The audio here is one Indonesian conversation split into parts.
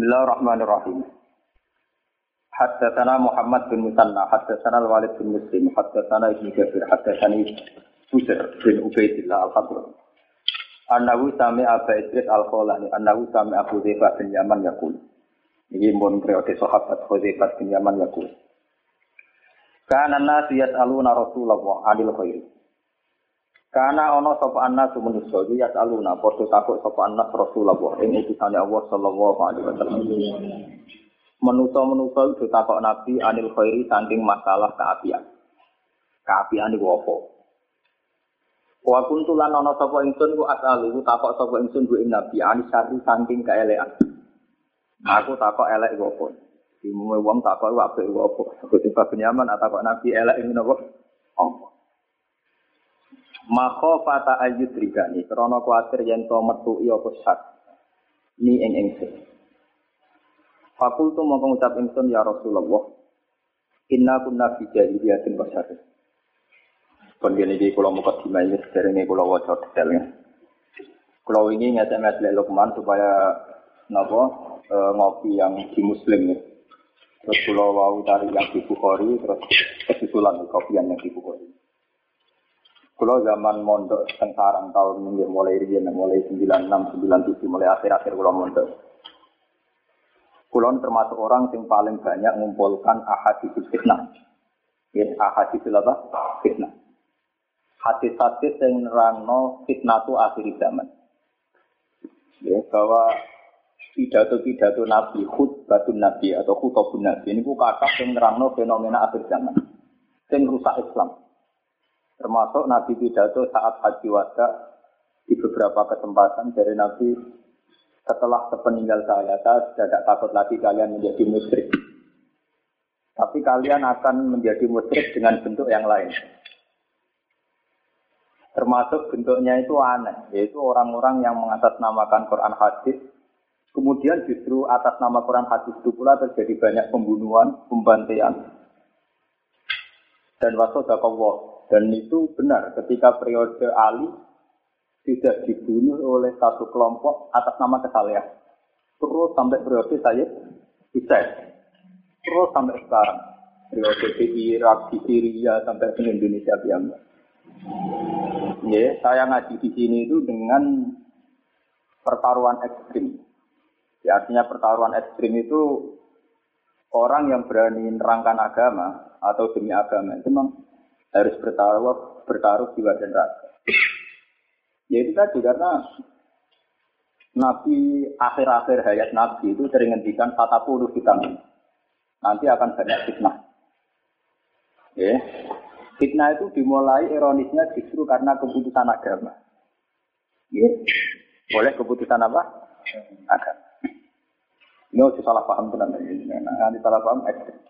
Bismillahirrahmanirrahim. Haddatsana Muhammad bin Musanna, haddatsana Al-Walid bin Muslim, haddatsana Ibnu Jabir, haddatsani Busr bin Ubaidillah Al-Khadrami. Annahu sami Aba Idris Al-Kholani, annahu sami Abu Dhaifah bin Yaman yakul. Ini pun periode sahabat Hudzaifah bin Yaman yakul. Kana nasu yas'aluna Rasulullah anil khairi. Karena ono sapa anna sumunusya iki yas'aluna padha takut sapa anna Rasulullah ing utusane Allah sallallahu alaihi wasallam. Menusa-menusa itu takut Nabi anil khairi saking masalah keapian. Keapian iku apa? Wa kuntu lan ana sapa ingsun ku asalu ku takok sapa ingsun ku ing Nabi ani sari saking kaelekan. Aku takok elek iku apa? Dimume wong takok iku apik iku apa? Aku tiba Benyamin takok Nabi elek ini? Apa? Maka fata ayut rigani, krono kuatir yen to metu iya pusat. Ni ing. Fakultu mau mengucap ingsun ya Rasulullah. Inna kunna fi jahiliyatin basyari. Kon gene iki kula muka dimai wis derenge kula waca detailnya. Kula ini ngetes Lek Lukman supaya napa e, ngopi yang di muslim ya. Terus kula wau dari yang di Bukhari terus kesusulan kopian yang di Bukhari. Kulo zaman mondok teng sarang tahun mulai riyen mulai 96 97 mulai akhir-akhir kulo mondok. Kulo termasuk orang yang paling banyak mengumpulkan ahadits fitnah. Ya, ahadits apa? Fitnah. Hadis-hadis yang nerangno fitnah itu akhir zaman. Ya, bahwa pidato-pidato Nabi, khutbatun Nabi atau khutbah Nabi ini bukan kata yang nerangno fenomena akhir zaman. Yang rusak Islam. Termasuk Nabi pidato saat haji wada di beberapa kesempatan dari Nabi setelah sepeninggal saya, saya tidak takut lagi kalian menjadi musyrik. Tapi kalian akan menjadi musyrik dengan bentuk yang lain. Termasuk bentuknya itu aneh, yaitu orang-orang yang mengatasnamakan Quran hadis, kemudian justru atas nama Quran hadis itu pula terjadi banyak pembunuhan, pembantaian, dan wasodakallah dan itu benar ketika periode Ali tidak dibunuh oleh satu kelompok atas nama kesalahan. Terus sampai periode saya Hussein. Terus sampai sekarang. Periode di Irak, di Syria, sampai ke Indonesia biasa. Ya, saya ngaji di sini itu dengan pertaruhan ekstrim. Ya, artinya pertaruhan ekstrim itu orang yang berani nerangkan agama atau demi agama itu memang harus bertaruh bertaruh jiwa dan raga. Ya itu tadi karena Nabi akhir-akhir hayat Nabi itu sering ngendikan kata puluh vitamin. Nanti akan banyak fitnah. Ya. Fitnah itu dimulai ironisnya justru karena keputusan agama. Ya. Boleh keputusan apa? Agama. Ini harus salah paham tenan. Nanti salah paham ekstrim.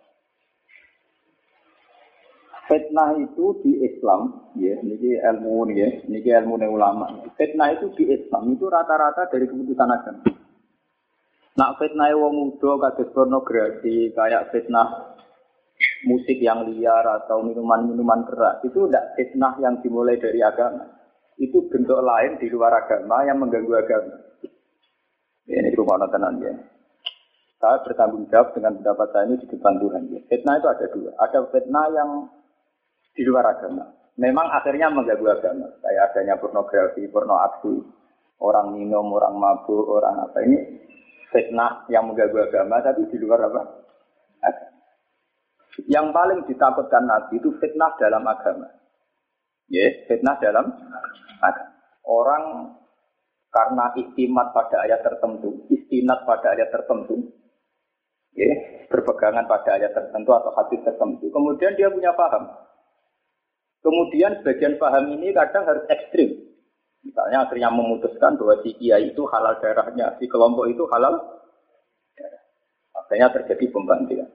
Fitnah itu di Islam, ya, ini ilmu ya, ini ilmu ulama. Fitnah itu di Islam itu rata-rata dari keputusan agama. Nak fitnah wong muda kados pornografi, kayak fitnah musik yang liar atau minuman-minuman keras, itu tidak fitnah yang dimulai dari agama. Itu bentuk lain di luar agama yang mengganggu agama. Ya, ini rumah tenan ya. Saya bertanggung jawab dengan pendapat saya ini di depan Tuhan. Ya. Fitnah itu ada dua. Ada fitnah yang di luar agama. Memang akhirnya mengganggu agama. Kayak adanya pornografi, porno aksi, orang minum, orang mabuk, orang apa ini fitnah yang mengganggu agama, tapi di luar apa? Yang paling ditakutkan Nabi itu fitnah dalam agama. Ya, fitnah dalam agama. Orang karena istimat pada ayat tertentu, istinat pada ayat tertentu, ya, berpegangan pada ayat tertentu atau hadis tertentu. Kemudian dia punya paham. Kemudian sebagian paham ini kadang harus ekstrim. Misalnya akhirnya memutuskan bahwa si kiai itu halal darahnya, si kelompok itu halal. Akhirnya terjadi pembantian.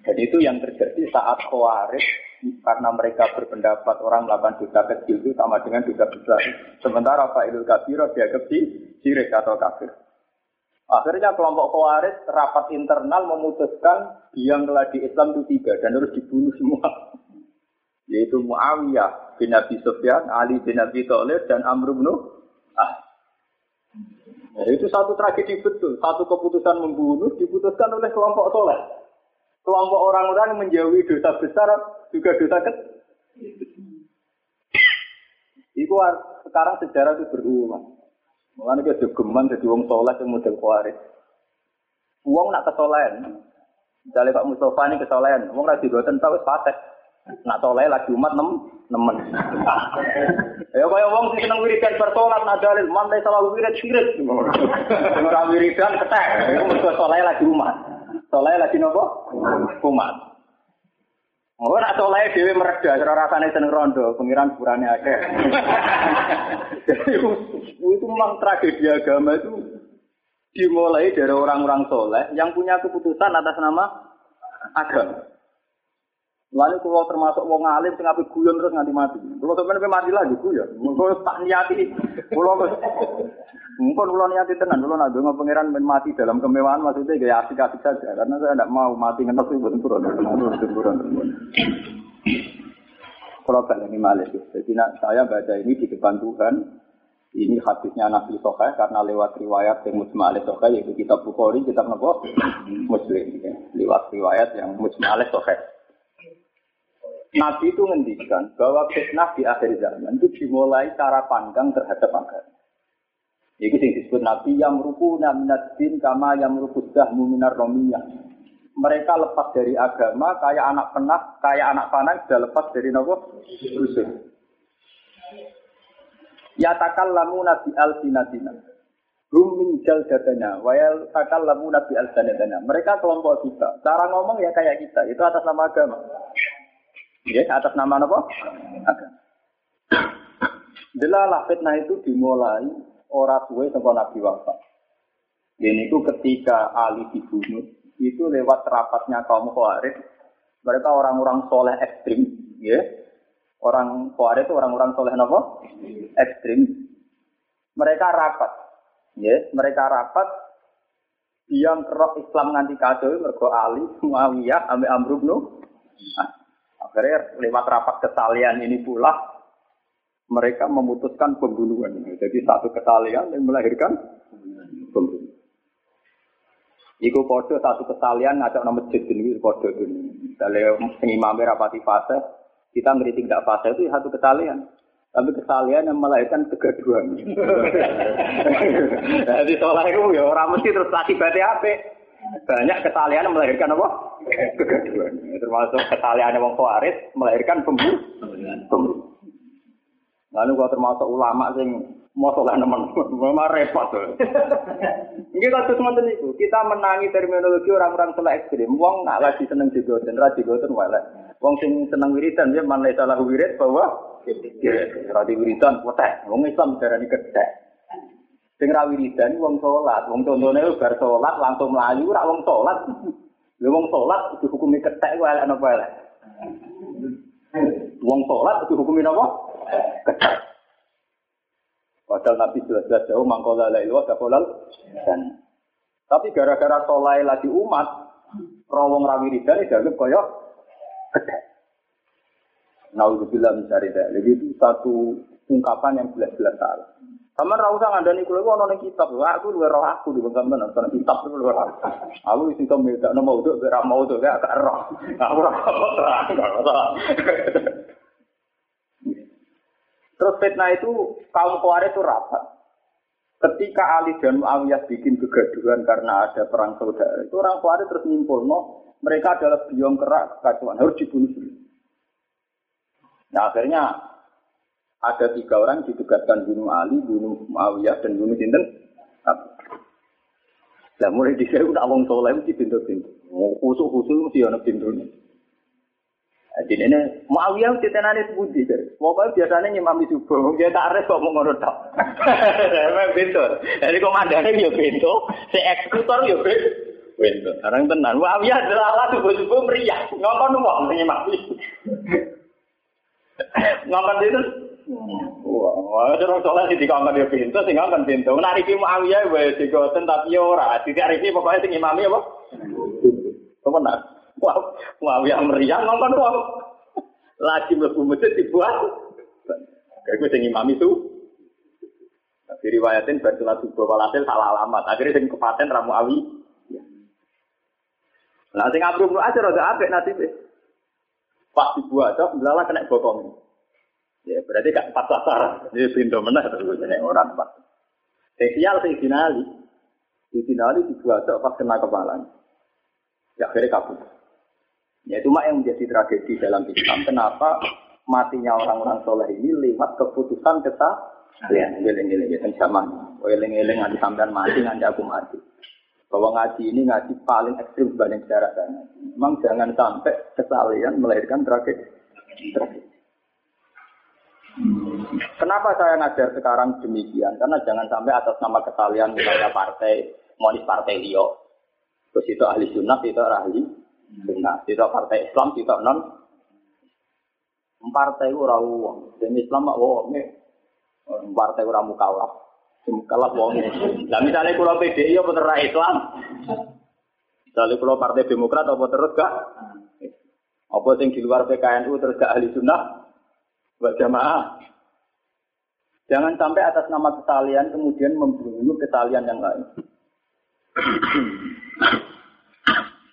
Dan itu yang terjadi saat khawarij karena mereka berpendapat orang melakukan dosa kecil itu sama dengan dosa besar. Sementara Pak Ilul Kabiro dia kecil, sirik atau kafir. Akhirnya kelompok khawarij rapat internal memutuskan yang telah di Islam itu tiga dan harus dibunuh semua yaitu Muawiyah bin Abi Sufyan, Ali bin Abi Thalib dan Amr bin Ah. Nah, itu satu tragedi betul. Satu keputusan membunuh diputuskan oleh kelompok soleh. Kelompok orang-orang menjauhi dosa besar juga dosa kecil. Itu sekarang sejarah itu berulang. Mulane kita geman jadi wong soleh yang model kuarit. Wong nak kesolehan. Misalnya Pak Mustafa ini kesolehan, wong lagi digoten tau wis patek. Nak soleh lagi umat nem nemen. Ya kaya wong sing seneng wiridan bersolat nak dalil man dai salah wirid sirik. Ora wiridan ketek. Iku mergo soleh lagi umat. Soleh lagi nopo? Umat. Oh, nak soleh dewi mereda, cara rasanya seneng rondo, pengiran burane akeh. Jadi itu memang tragedi agama itu dimulai dari orang-orang soleh yang punya keputusan atas nama agama. Lalu kalau termasuk wong alim sing ape guyon terus nganti mati. Kalau sampeyan mati lagi guyon. Mengko tak niati. Kalau mungkin kalau niati tenan, kalau nak donga pangeran men mati dalam kemewahan maksudnya gaya asik-asik saja karena saya tidak mau mati ngenes itu betul betul Kalau balik ini malah Jadi saya baca ini di depan Tuhan. Ini hadisnya Nabi Sokai karena lewat riwayat yang Musma Alih Sokai yaitu kitab Bukhari, kitab Nabi Muslim. Ya. Lewat riwayat yang Musma Alih Sokai. Nabi itu ngendikan bahwa fitnah di akhir zaman itu dimulai cara pandang terhadap agama. Ini yang disebut Nabi yang merupu minat din kama yang merupu dahmu minar romiyah. Mereka lepas dari agama kayak anak penak, kayak anak panah sudah lepas dari nopo rusuh. Takal lamu nabi al sinatina. Hum min jaldatana, wayal takal lamu nabi al Mereka kelompok kita. Cara ngomong ya kayak kita. Itu atas nama agama. Ya, atas nama apa? Agama. Delalah fitnah itu dimulai orang tua sampai Nabi wafat. Ini itu ketika Ali dibunuh, itu lewat rapatnya kaum Khawarij. Mereka orang-orang soleh ekstrim, ya. Orang Khawarij itu orang-orang soleh apa? Ekstrim. Mereka rapat, ya. Mereka rapat yang kerok Islam nganti kacau mergo Ali, Muawiyah, Amir Amr Akhirnya lewat rapat kesalian ini pula mereka memutuskan pembunuhan. Jadi satu kesalian yang melahirkan pembunuhan. Iku podo satu kesalian ngajak nama masjid ini podo ini. Misalnya imam rapati fase, kita ngeritik tidak fase itu satu kesalian. Tapi kesalian yang melahirkan kegaduhan. Jadi soalnya itu ya orang mesti terus akibatnya apa? Banyak kesalahan melahirkan apa? Kegaduhan. Termasuk kesalahan yang khawaris melahirkan pembunuh. Lalu kalau termasuk ulama sing mau soleh teman, memang repot tuh. Ini kasus mantan itu, kita menangi terminologi orang-orang soleh ekstrim. Wong nggak lagi seneng jigoten, ra jigoten wae. Wong sing seneng wiridan dia mana salah wirid bahwa wiridan potek. Wong Islam darani kedek. Sing ra wiridan wong salat, wong contone bar salat langsung mlayu ora wong salat. Lha wong salat dihukumi ketek ku elek napa elek. Wong salat dihukumi napa? Ketek. Padahal Nabi jelas-jelas jauh mangkola la ilaha illallah dan tapi gara-gara solai lagi umat, rawong rawiridan dianggap kaya ketek. Nauzubillah min syari Itu satu ungkapan yang jelas-jelas salah. Sama ra usah ngandani kula ono ning kitab. Aku luwe roh aku di sampean ono kitab luwe roh. Aku isi to beda nama udah ora mau tuh gak roh. Aku ora Terus fitnah itu kaum Khawarij itu rapat. Ketika Ali dan Muawiyah bikin kegaduhan karena ada perang saudara, itu orang Khawarij terus nyimpul, no, mereka adalah biong kerak kacauan harus dibunuh. Nah akhirnya ada tiga orang ditugaskan bunuh Ali, bunuh Muawiyah, dan bunuh Sinten. Nah, mulai di sini udah awang soleh mesti pintu-pintu. Khusus khusus mesti ada pintunya. Jadi ini Muawiyah kita nanti sebudi Pokoknya biasanya nyimami subuh, dia tak ares kok mau ngono tok. Memang pintu. Jadi komandannya ya pintu, si eksekutor ya pintu. Sekarang tenan. Muawiyah adalah subuh subuh meriah, ngomong ngomong nyimami. Ngomong itu Wah, terus soleh sih dikongkon dia pintu, sing ngongkon pintu. Nah, Riki Muawiyah wes digoten tapi ora. Tidak Riki pokoknya sing imami apa? Apa nak? Wah, Muawiyah meriang ngongkon wong. Lagi mlebu masjid dibuat. Kayak sing imami itu. Diriwayatin bersulat subuh walhasil salah alamat. Akhirnya sing kepaten ramu awi. Nah, sing Abu aja rada apik nasibe. Pak dibuat belalah kena bokong. Ya berarti gak empat sasaran. Ini pintu meneh terus ini orang empat. Spesial sing finali. Di finali dibuat aja pas kena kepala. Ya akhirnya kabur. Ya itu yang menjadi tragedi dalam Islam. Kenapa matinya orang-orang soleh ini lewat keputusan kesah kalian ngeling-ngeling ya zaman ngeling-ngeling nanti sampean mati nanti aku mati bahwa ngaji ini ngaji paling ekstrim dibanding sejarah. Memang jangan sampai kesalahan melahirkan tragedi. tragedi. Kenapa saya ngajar sekarang demikian? Karena jangan sampai atas nama kesalahan misalnya partai, monis partai Rio. Terus itu ahli sunnah, itu ahli sunnah. Itu partai Islam, itu non. Partai itu uang. Dan Islam mak uang. Partai itu mukawaf. Kalau wong. Lah misalnya kalau PDI apa terus Islam? Misalnya kalau Partai Demokrat apa terus gak? Apa yang di luar PKNU terus gak ahli sunnah? Buat jamaah. Jangan sampai atas nama kesalian kemudian membunuh kesalian yang lain.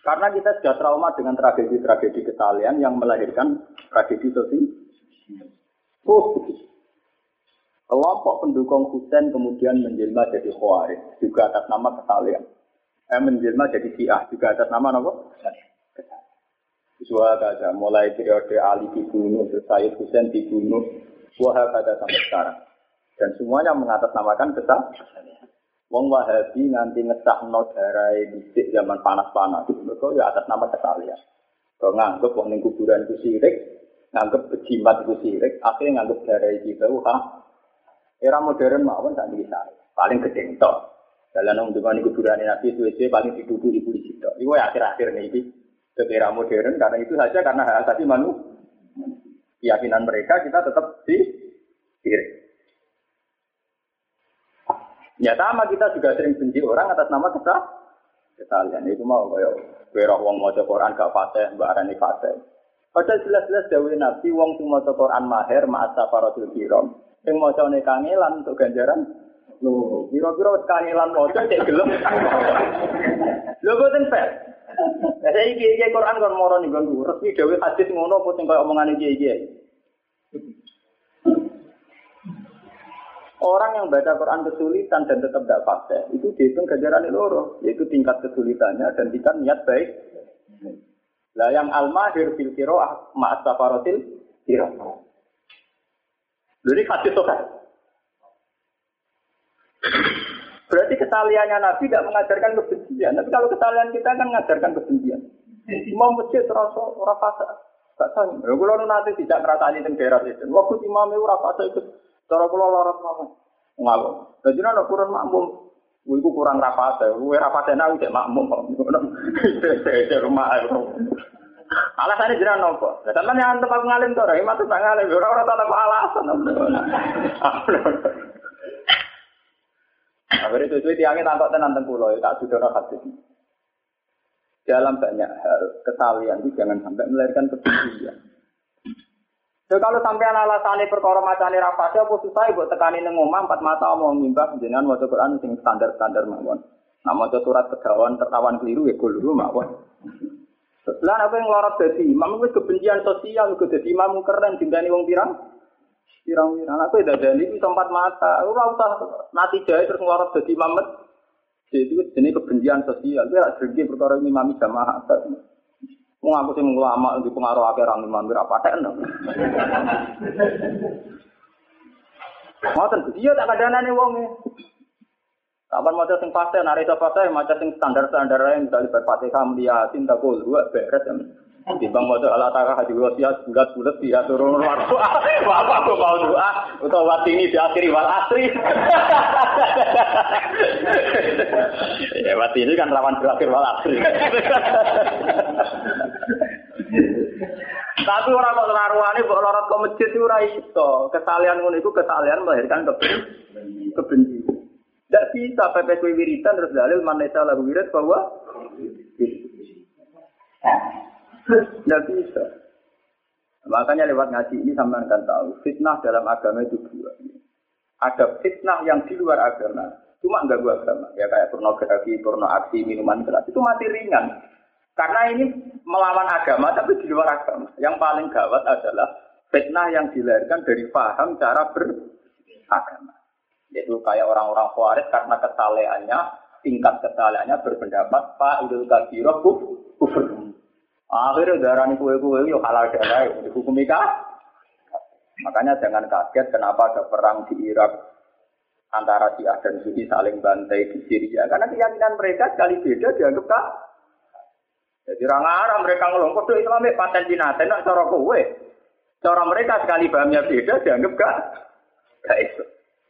Karena kita sudah trauma dengan tragedi-tragedi kesalian yang melahirkan tragedi sosial. Oh, Kelompok pendukung Husain kemudian menjelma jadi Khawarij, juga atas nama kesalian. Eh, menjelma jadi Syiah, juga atas nama apa? Suara kaca, mulai periode Ali dibunuh, Sayyid Husain dibunuh, suara kaca sampai sekarang. Dan semuanya mengatasnamakan kesalahan. Wong Wahabi nganti ngesah no darai bisik zaman panas-panas. Mereka ya atas nama kesalian. Kalau nganggep wong ning kuburan itu sirik, nganggep bejimat itu sirik, akhirnya nganggep darai kita, wah Era modern mawon tak bisa. Paling gede tok. Dalam nang iku kuburane Nabi suwe paling diduduk di polisi tok. Iku ya akhir-akhir nih iki. Era modern karena itu saja karena hak asasi manusia. Keyakinan mereka kita tetap di kiri. Ya sama kita juga sering benci orang atas nama kita kesalahan. Itu mau kayak berok wong mau Quran gak fase, mbak Arani fase. Padahal jelas-jelas Dewi Nabi wong sing maca Quran mahir ma'at safaratul kiram. Sing maca ne kangelan untuk ganjaran. Lho, pira-pira wis kangelan maca cek gelem. Lho boten fair. Saya iki iki Quran kon moro ning nggonku. Resmi dhewe hadis ngono apa sing koyo omongane iki iki. Orang yang baca Quran kesulitan dan tetap tidak fase, itu dihitung ganjaran loro, yaitu tingkat kesulitannya dan tingkat niat baik. Lah yang al-mahir fil qiraah safaratil qiraah. Jadi hadis sokan. Berarti kesaliannya Nabi tidak mengajarkan kebencian. Tapi kalau kesalian kita kan mengajarkan kebencian. Imam masjid terasa orang fasa. Gak sah. Ya kalau nanti tidak merasani di daerah itu. Waktu imam itu orang fasa itu. Cara kalau lorot apa? Ngaku. Jadi ada kurang makmum. Iku kurang rapasa. Gue rapasa nak udah makmum. Rumah Alasannya jiran nopo. Sampai yang antum aku ngalim tuh, orang itu tak ngalim. Orang orang tak alasan. Akhirnya itu itu tiangnya tampak tenan pulau, tak sudah orang hadis. Dalam banyak hal, kesalian itu jangan sampai melahirkan kebencian. So, kalau sampai alasannya perkara macane rapasnya, apa susah buat tekani neng omah empat mata mau ngimbah jenengan waca Quran sing standar-standar mawon. Nah maca surat kegawan tertawan keliru ya keliru mawon. Lah apa yang lorot dadi imam wis kebencian sosial kok dadi imam keren dintani wong pirang? Pirang-pirang aku ya dadani iki tempat mata. Ora usah mati jae terus ngelorot dadi imam. Jadi itu jenis kebencian sosial. Dia dengki perkara imam jamaah. Wong aku sing ulama di pengaruh akeh orang imam ora paten. Ngoten dia tak kadanane wong e. Kapan maca sing fase, nari fase, maca sing standar-standar yang misalnya dia cinta kul, dua beres. Timbang maca ala taka hadi wasiat bulat-bulat dia turun luar doa. Apa aku mau doa? Untuk waktu ini diakhiri wal asri. ya waktu ini kan rawan berakhir wal asri. Tapi orang kok naruhane mbok lorot ke masjid itu ora iso. Kesalian ngono iku kesalian melahirkan kebencian. Tidak bisa pepes wiritan terus dalil mana lagu wirid bahwa tidak bisa. Makanya lewat ngaji ini sampai akan tahu fitnah dalam agama itu dua. ada fitnah yang di luar agama. Cuma enggak gua agama. Ya kayak pornografi, porno aksi, minuman keras. Itu masih ringan. Karena ini melawan agama tapi di luar agama. Yang paling gawat adalah fitnah yang dilahirkan dari paham cara beragama. Yaitu kayak orang-orang khawarij karena kesalehannya, tingkat kesalehannya berpendapat Pak Idul Kabiro kufur. Akhirnya darah ini kue-kue yuk halal darah, hukum. Makanya jangan kaget kenapa ada perang di Irak antara Syiah dan Sunni saling bantai di Syria. Karena keyakinan mereka sekali beda dianggap kak. Jadi orang Arab mereka ngomong kode Islam paten jinaten, nak cara kowe. Cara mereka sekali pahamnya beda dianggap kak. Gak itu.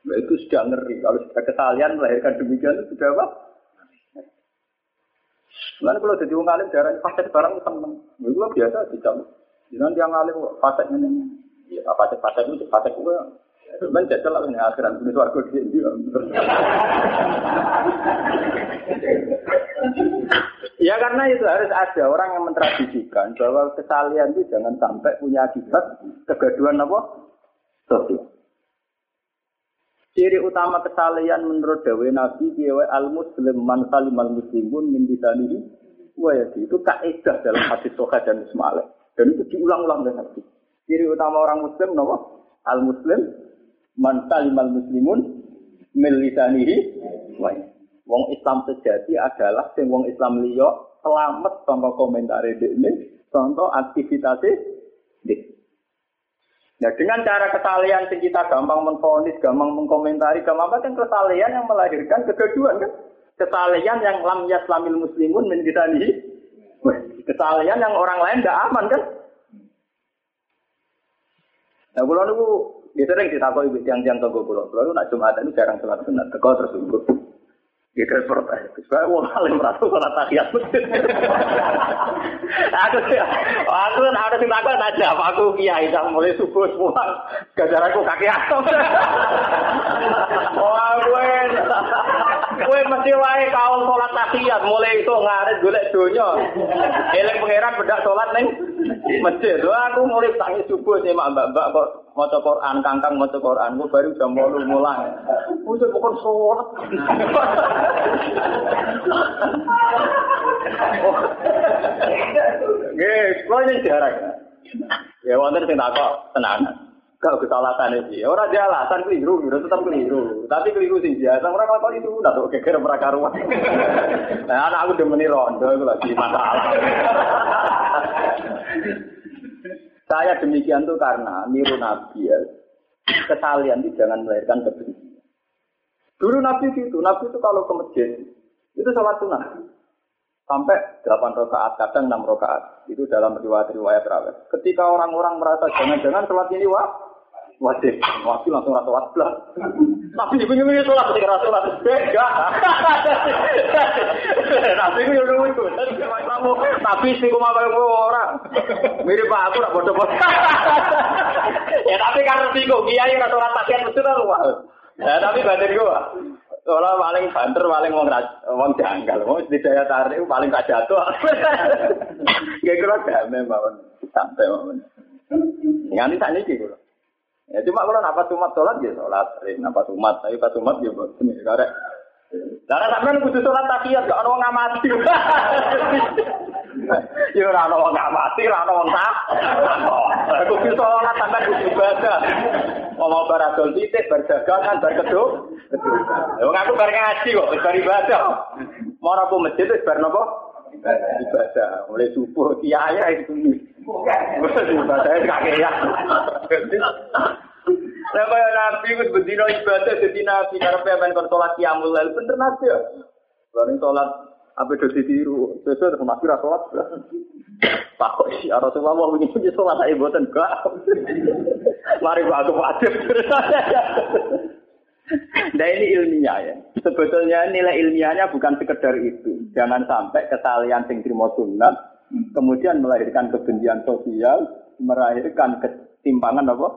Nah, itu sudah ngeri. Kalau sudah kesalahan melahirkan demikian itu sudah apa? Lalu kalau jadi orang alim darah fasek barang seneng. Itu biasa tidak. Jangan dia ngalim fasek ini. Ya fasek fasek itu fasek gue. Men jajal lah ini akhiran ini suarga di sini. Ya karena itu harus ada orang yang mentradisikan bahwa kesalian itu jangan sampai punya akibat kegaduhan apa? Sosial. Ciri utama kesalehan menurut Dawe Nabi kiai al muslim man salimal muslimun min disanihi wa yadi itu kaidah dalam hadis Soha dan Ismail dan itu diulang-ulang dengan hadis. Ciri utama orang muslim napa? Al muslim man salimal muslimun min lisanihi wa Wong Islam sejati adalah sing wong Islam liya selamat tanpa komentar ini, contoh aktivitasnya Nah dengan cara kesalahan yang kita gampang menfonis, gampang mengkomentari, gampang kan kesalahan yang melahirkan kegaduhan kan. Kesalahan yang lam yaslamil muslimun menjadi kesalahan yang orang lain tidak aman kan. Nah kalau niku dia sering ditakoi tiang-tiang toko pulau. Kalau nak Jumat ini jarang sholat sunat, teko terus Gitu protes. Saya mau paling merasa sholat tahiyat masjid. aku aku kan ada yang takut aja. Aku kiai yang mulai subuh semua. Gajar aku kaki atom. Wah gue, gue mesti wae kaum sholat tahiyat. Mulai itu ngarit golek donya. Eling pangeran bedak sholat neng masjid. Wah aku mulai tangi subuh sih mbak-mbak kok maca Quran, kangkang maca Quran, gue baru jam 8 mulai. Wis bukan sholat. Nggih, kula ini jarang. Ya wonten sing takok tenanan. Kalau kesalahan itu, ya orang dia alasan keliru, keliru tetap keliru. Tapi keliru sih biasa, orang lakon itu udah tuh kira mereka rumah. Nah, anak aku udah meni rondo, itu lagi masalah. Saya demikian tuh karena niru Nabi ya. Kesalian itu jangan melahirkan kebencian. Dulu Nabi itu, Nabi itu kalau ke masjid, itu sholat sunnah. Sampai 8 rakaat, kadang 6 rakaat. Itu dalam riwayat-riwayat rawat. Ketika orang-orang merasa jangan-jangan sholat ini wah, wajib. Wajib langsung rasa sholat belah. Nabi ini sholat ketika rasa sholat. Beda. Nabi dulu itu. Nabi sih kuma kayak orang. Mirip pak aku nak bodoh-bodoh. Ya tapi karena sih kok kiai rasa sholat takian betul lah. Ya tapi badan gua. Kalau paling banter, paling wong wong janggal, wong di daya tarik paling gak jatuh. Gak kira damai mawon, sampai mawon. Nganti tak niki kula. Ya cuma kalau napa sumat sholat ya sholat, napa sumat, tapi pas sumat ya buat ini karek. Karena sampean kudu sholat takiyat gak ono ngamati. Ya ora ono wong ngamati, ora ono wong tak. Kudu sholat sampean kudu ibadah. Ngomong baradol titik, berdagangan, berkeduk. Wong aku bar ngaji kok, bar ibadah. Mau aku masjid wis bar napa? Ibadah. Mulai subuh kiai itu. Ibadah kakek ya. Sampai nabi wis bendino ibadah dadi nabi karepe men kon salat qiyamul lail bener nabi ya. Bareng salat apa do ditiru, sesuai dengan nabi ra salat. Pak kok si Rasulullah ini punya salat ae mboten gak. Mari aku wajib. Nah ini ilmiah ya. Sebetulnya nilai ilmiahnya bukan sekedar itu. Jangan sampai kesalahan sing trimo sunat kemudian melahirkan kebencian sosial, melahirkan ketimpangan apa?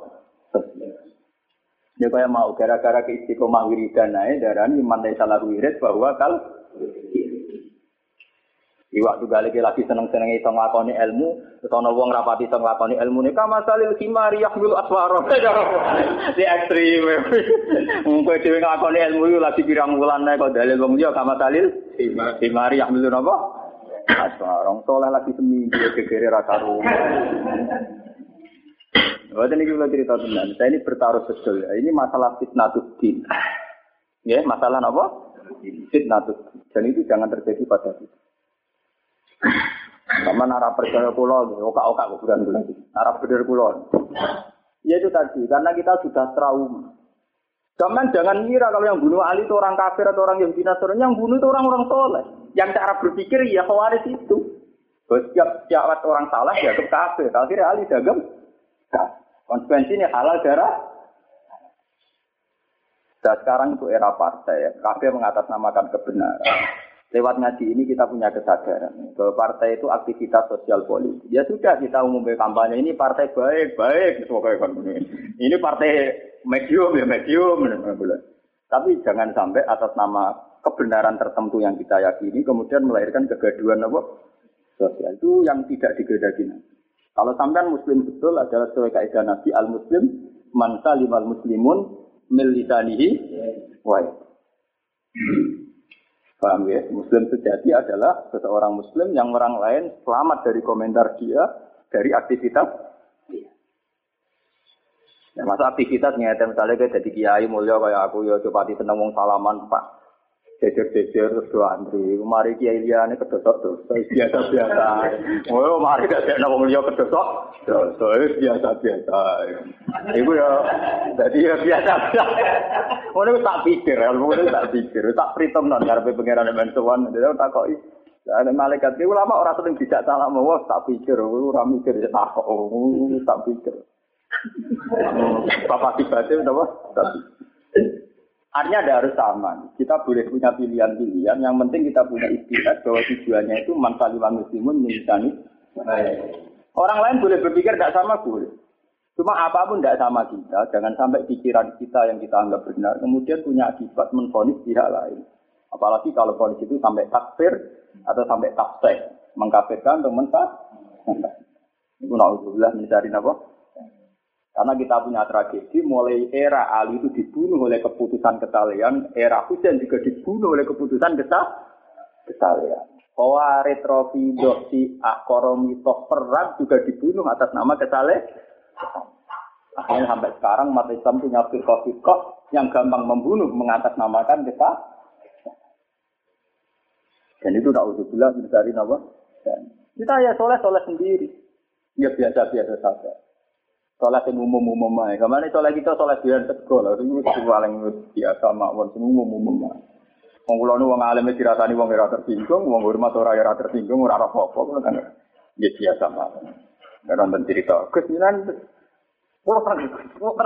Ya kayak mau gara-gara keistiqomah wiridan naik darah ini mandai salah wirid bahwa kalau Iwak juga lagi lagi seneng seneng itu ngelakoni ilmu, ono wong rapati itu ngelakoni ilmu nih. Kama salil kimari yahmil aswaro. Di ekstrim. Mungkin dia ngelakoni ilmu itu lagi pirang bulan nih. Kau dalil wong dia kama salil kimari yahmil apa? Aswaro. Soleh lagi seminggu gegere rasa rumah. Waktu ini kita cerita tentang saya ini bertaruh betul ya. Ini masalah fitnatuddin. Ya, masalah apa? Fitnatuddin. Dan itu jangan terjadi pada kita. Sama nara percaya pulau, oka-oka kuburan bulan Nara bener pulau. Ya itu tadi, karena kita sudah trauma. Zaman jangan kira kalau yang bunuh Ali itu orang kafir atau orang yang binasa. Yang bunuh itu orang-orang soleh. Yang cara berpikir ya khawaris itu. Setiap setiap orang salah ya kafir. Akhirnya Ali dagem. Konsekuensinya halal darah. Dan sekarang itu era partai. Kafir mengatasnamakan kebenaran. Lewat ngaji ini kita punya kesadaran bahwa partai itu aktivitas sosial politik. Ya sudah kita umumkan kampanye ini partai baik, baik, Ini partai medium ya medium. Tapi jangan sampai atas nama kebenaran tertentu yang kita yakini kemudian melahirkan kegaduhan apa sosial itu yang tidak digedaki. Kalau sampean muslim betul adalah sesuai kaidah Nabi al muslim man salimal muslimun mil lisanihi wa Paham ya? Muslim sejati adalah seseorang muslim yang orang lain selamat dari komentar dia, dari aktivitas. Ya, masa aktivitas nyata misalnya kayak jadi kiai mulia kayak aku ya coba di wong salaman pak jejer-jejer terus dua antri. Mari kiai liane kedosok terus biasa-biasa. Oh, mari gak ada wong liya kedosok. Terus biasa-biasa. Iku ya jadi ya biasa-biasa. Ngono tak pikir, ngono tak pikir, tak pritom nang karepe pangeran men sowan. Dia takoki ada malaikat itu lama orang sering tidak salah mau tak pikir, orang mikir ya tak tak pikir. Bapak tiba itu apa? Artinya ada harus sama. Kita boleh punya pilihan-pilihan. Yang penting kita punya istilah bahwa tujuannya itu manfaat muslimun misalnya. Orang lain boleh berpikir tidak sama boleh. Cuma apa pun tidak sama kita. Jangan sampai pikiran kita yang kita anggap benar. Kemudian punya akibat menfonis pihak lain. Apalagi kalau ponis itu sampai takfir atau sampai tafsir. Mengkafirkan atau mentah. Itu na'udzubillah mencari apa? Karena kita punya tragedi, mulai era Ali itu dibunuh oleh keputusan kesalehan, era Husain juga dibunuh oleh keputusan kesalehan. Bahwa retrofido si toh perang juga dibunuh atas nama kesalehan. Akhirnya sampai sekarang umat Islam punya firqah yang gampang membunuh mengatasnamakan kita. Dan itu tak usah bilang dari nama. kita ya soleh soleh sendiri. Ya biasa-biasa saja. Sholat yang umum-umum aja. Ke mana sholat kita sholat biar tegol. Itu paling biasa mawon. Semua umum-umum aja. Wong kula nu wong alim dirasani wong ora tersinggung, wong hormat ora ora tersinggung, ora apa-apa kan. Ya biasa mawon. Ora cerita. Gus Kulo kulo kan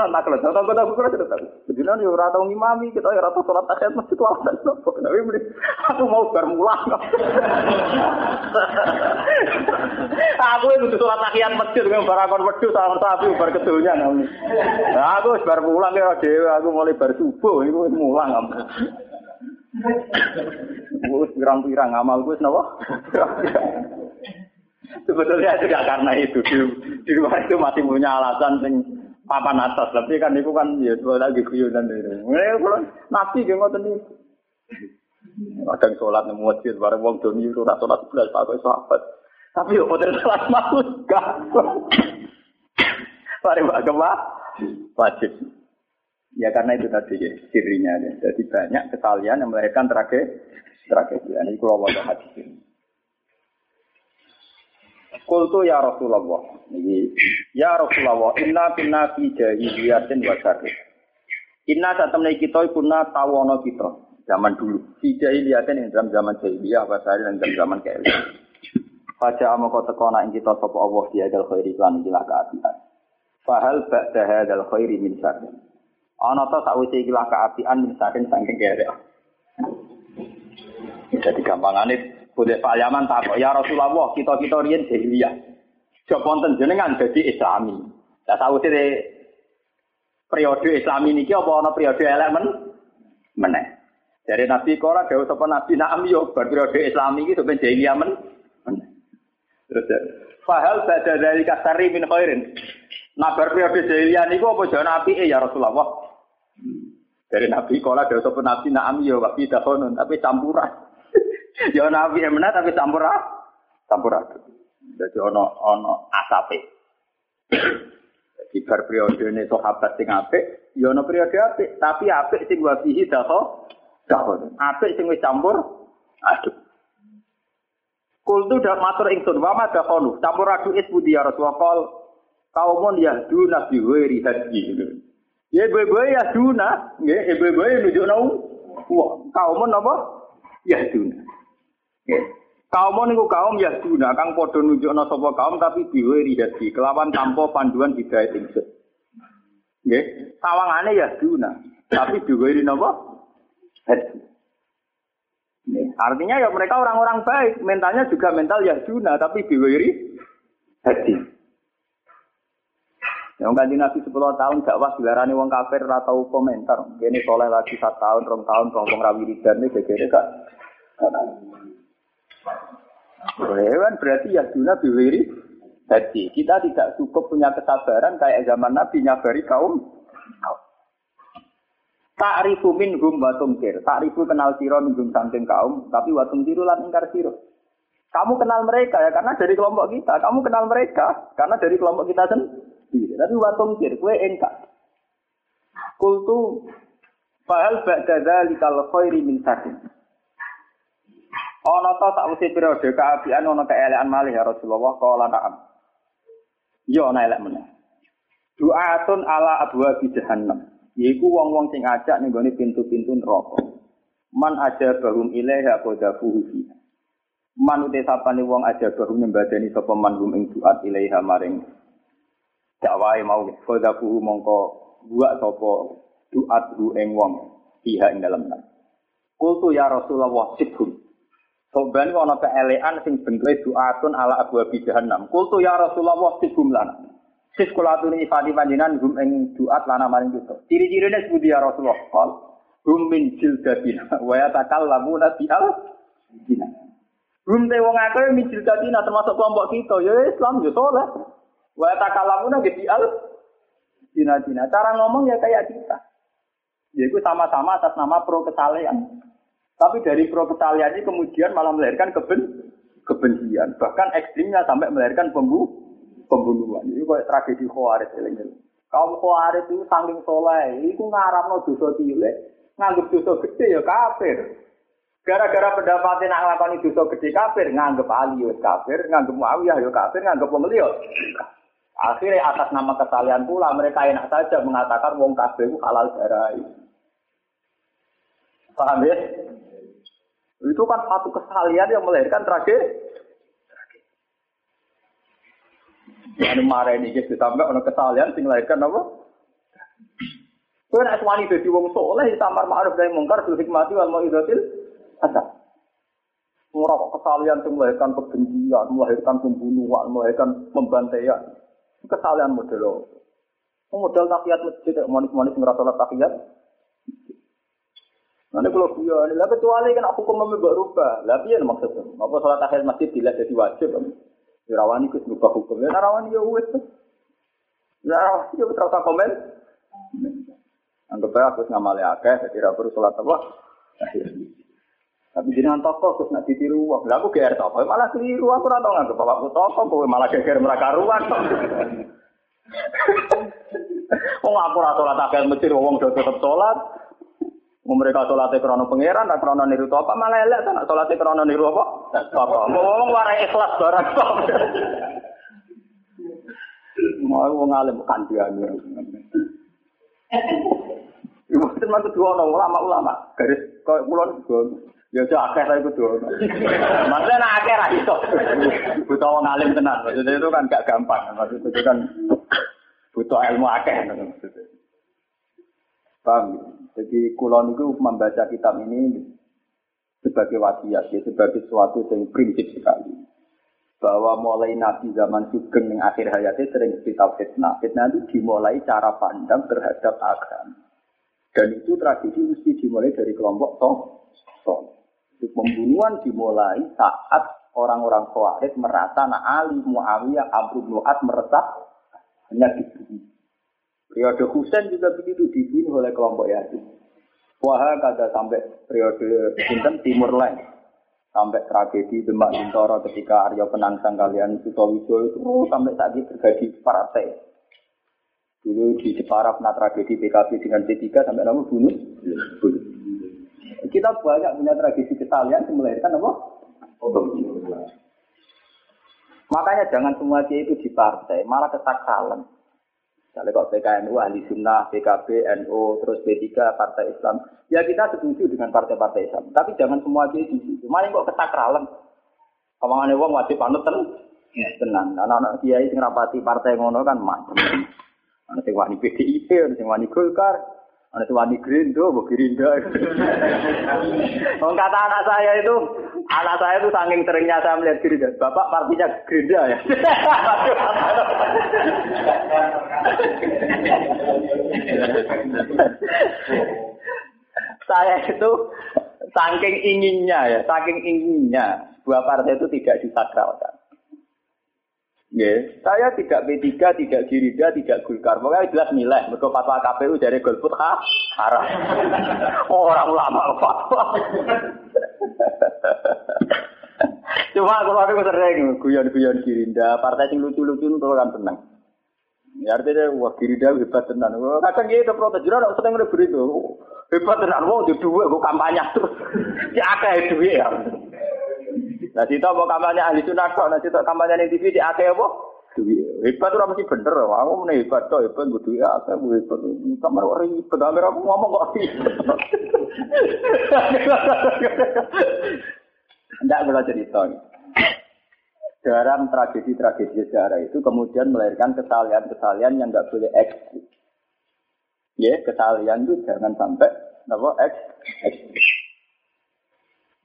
nak kelas, tahu tahu kulo tidak tahu. Kemudian yo ora tau ngimami, kita yo ora tau salat tahiyat masjid alasan. Tapi muni, aku mau bar. Aku itu salat tahiyat masjid dengan barakon wedhus sama sapi bar kedunya nami. Nah, aku bar mulang ya dhewe, aku mulai bar subuh iku mulang. Wis pirang-pirang amal gue napa? Sebetulnya tidak karena itu. Di, di luar itu masih punya alasan sing papan atas. Tapi kan itu kan ya lagi guyonan itu. Mulai kalau nabi dia ngotot nih. Kadang sholat nemu masjid bareng wong doni itu rasa sholat belas pakai sahabat. Tapi yo hotel sholat masuk gak. Mari bagaimana? Wajib. Ya karena itu tadi ya, sirinya. Ya. Jadi banyak kesalahan yang melahirkan tragedi. Tragedi. Ini kalau mau hadis ini. Kultu ya Rasulullah. Ya Rasulullah, inna kunna fi jahiliyatin wa syarri. Inna satemne kita kuna tawono kita zaman dulu. Fi jahiliyatin yang dalam zaman jahiliyah wa syarri dan dalam zaman kaya. Faja amako tekona ing kita sapa Allah dia dal khairi lan ikilah keapian. Fahal ba'da hadzal khairi min syarri. Ana ta sawise ikilah keapian min syarri saking kaya. Jadi gampangane boleh Pak Yaman tak ya Rasulullah kita kita rian jahiliyah. Jawab wonten jenengan jadi Islami. Lah tahu sih periode Islami ini apa ana periode elemen meneh. Dari Nabi Kora jauh sapa Nabi Naam yo bar periode Islami iki sampeyan jahiliyah men Terus ya. Fahal bada dari kasari min khairin. Nabar periode jahiliyah niku apa jalan api ya Rasulullah? Dari Nabi kola ada sapa Nabi naam ya wa tapi campuran. Ya Nabi emna tapi campuran. Campuran. Jadi ono ono asape. Jadi bar periode ini sahabat sing apik, ya ono periode apik, tapi apik sing wa fihi daho dahon. Apik sing wis campur aduk. Kultu dak matur ingsun wa ma dahonu. Campur aduk is budi ya Rasulullah kal kaumun yahdu nabi ghairi hadi. Ya ibu-ibu ya duna, nggih ibu-ibu nunjukno kaumun apa? Yahduna. Kaum niku kaum Yahduna kang padha nunjukno sapa kaum tapi diwe rihadi kelawan tanpa panduan hidayah ingsun. Nggih, sawangane Yahduna tapi diwe napa? Nih, artinya ya mereka orang-orang baik, mentalnya juga mental Yahduna tapi diwiri hadi. Yang kanji Nabi 10 tahun dakwah dilarani wong kafir ora tau komentar. Kene soleh lagi 1 tahun, 2 tahun, rong rawi ridan iki gegere gak. Hewan berarti ya duna biwiri. Jadi kita tidak cukup punya kesabaran kayak zaman Nabi nyabari kaum. Ta'rifu minhum wa tumkir. Ta'rifu kenal siro minhum samping kaum, tapi wa tumkiru lan ingkar siro. Kamu kenal mereka ya karena dari kelompok kita. Kamu kenal mereka karena dari kelompok kita sendiri. Tapi wa tumkir, kue engkar. Kultu fahal ba'da dzalikal khairi min sakin. Ana ta sak wisi periode kaabian ana keelekan malih ya Rasulullah kala na'am. Ya ana elek meneh. Du'atun ala abwa bi jahannam. Yaiku wong-wong sing ajak ning gone pintu-pintu neraka. Man aja bahum ilaiha qadafuhu fiha. Man uti sapane wong aja bahum nyembadani sapa man hum ing duat ilaiha maring dakwae mau qadafuhu mongko buak sapa duat hu ing wong fiha ing dalem. Kultu ya Rasulullah sibhum. Soban ana keelekan sing bentuke duatun ala abu abi jahannam. Kultu ya Rasulullah sibum lana. Sis kula aturi ifadi panjenengan gum ing duat lana maring kita. Ciri-cirine sepundi ya Rasulullah? Qal hum min jildatina wa yatakallamuna bi al dina. Hum te wong akeh min jildatina termasuk kelompok kita ya Islam ya saleh. Wa yatakallamuna bi al dina-dina. Cara ngomong ya kayak kita. Yaitu sama-sama atas nama pro kesalehan. Tapi dari pro ini kemudian malah melahirkan keben kebencian. Bahkan ekstrimnya sampai melahirkan pembu pembunuhan. Ini kayak tragedi Khawarij ini. Kaum Khawarij itu saking soleh, itu ngarap dosa cilik, nganggep dosa gede ya kafir. Gara-gara pendapatnya nak ngelakoni dosa gede kafir, nganggep Ali ya kafir, nganggep Muawiyah ya kafir, nganggep pembeli Akhirnya atas nama kesalahan pula mereka enak saja mengatakan wong kafir itu halal darah. Paham ya? Itu kan satu kesalahan yang melahirkan tragedi. Anu marah ini gitu sampai ono kesalahan sing melahirkan apa? Kowe nek wani dadi wong saleh tamar ma'ruf nahi mungkar bil hikmati wal mau'izatil hasan. Ora kok kesalahan sing melahirkan kebencian, melahirkan pembunuhan, melahirkan pembantaian. Kesalahan model Model tahiyat masjid, manis-manis ngerasa tahiyat, Nanti kalau guyon, lah kecuali kan hukum mbak rubah. Lah piye maksudnya? Apa sholat tahiyat masjid dilihat jadi wajib? Ya rawani ku berubah hukum. Ya rawani ya wis. Ya rawani ya komen. Anggap aja aku ngamali akeh, jadi ra perlu sholat apa. Tapi jenengan toko terus nak ditiru uang. Lah aku GR toko malah keliru aku ora tau nganggep bapakku toko kowe malah geger mereka ruang. Wong aku ora sholat akeh masjid wong do tetep sholat. mereka sholatnya krono pangeran, nak krono niru apa malah elek, nak sholatnya krono niru apa? Apa? Mau warai ikhlas barang kok. Mau wong alim kandiannya. Ibu masuk dua orang ulama-ulama garis kau kulon Ya itu akhir saya itu Maksudnya nak akhir itu. Butuh orang alim tenan. Maksudnya itu kan gak gampang. Maksudnya itu kan butuh ilmu akhir. Paham? Jadi kulon itu membaca kitab ini sebagai wasiat, ya, sebagai suatu yang prinsip sekali. Bahwa mulai Nabi zaman Sugeng yang akhir hayatnya sering cerita fitnah. Fitnah itu dimulai cara pandang terhadap agama. Dan itu tradisi mesti dimulai dari kelompok toh. toh. Pembunuhan dimulai saat orang-orang Khawarij merasa nak Ali Muawiyah Abu Nuat meresap hanya dibunuh. Periode Husain juga begitu dibunuh oleh kelompok Yazid. Wah, kada sampai periode Sinten Timur Lain. Sampai tragedi Demak Bintoro ketika Arya Penangsang kalian Sutowijo itu sampai ini terjadi partai. Dulu di Jepara pernah tragedi PKB dengan P3 sampai nama bunuh. Kita banyak punya tragedi kesalahan yang melahirkan apa? Makanya jangan semua dia itu di partai, malah kesakalan. Misalnya kok PKNU, Ahli Sunnah, PKB, NU, terus P3, Partai Islam. Ya kita setuju dengan partai-partai Islam. Tapi jangan semua di situ. Malah kok kesakalan. Omongannya wong wajib panut ten. Ya, tenang. Anak-anak kiai sing rapati partai ngono kan macam. Ana sing wani PDIP, ana sing wani Golkar, ada tuan di Gerindo, bu Gerinda. kata anak saya itu, anak saya itu saking seringnya saya melihat Gerinda. Bapak partinya Gerinda ya. saya itu saking inginnya ya, saking inginnya dua partai itu tidak disakralkan. Ya, saya tidak P3, tidak Girida, tidak Golkar. Pokoknya jelas nilai. Mereka fatwa KPU dari golput ha, haram. Orang ulama fatwa. Cuma kalau aku sering guyon-guyon Girinda, partai yang lucu-lucu itu kan tenang. Ya artinya wah Girinda hebat tenan. Kadang gitu protes jero ora seneng ngene itu. Hebat tenan wong di dua gue kampanye terus. Si akeh duwe ya. Nah, kita mau kampanye ahli sunnah kok, nah kita kampanye di TV di akeh apa? Hebat ora mesti bener, aku meneh hebat kok, hebat kudu ya akeh hebat. Kamar ora ribet, kamar aku ngomong kok. Tidak boleh cerita. Dalam tragedi-tragedi sejarah itu kemudian melahirkan kesalahan-kesalahan yang tidak boleh eksis. Ya, kesalahan itu jangan sampai apa eksis.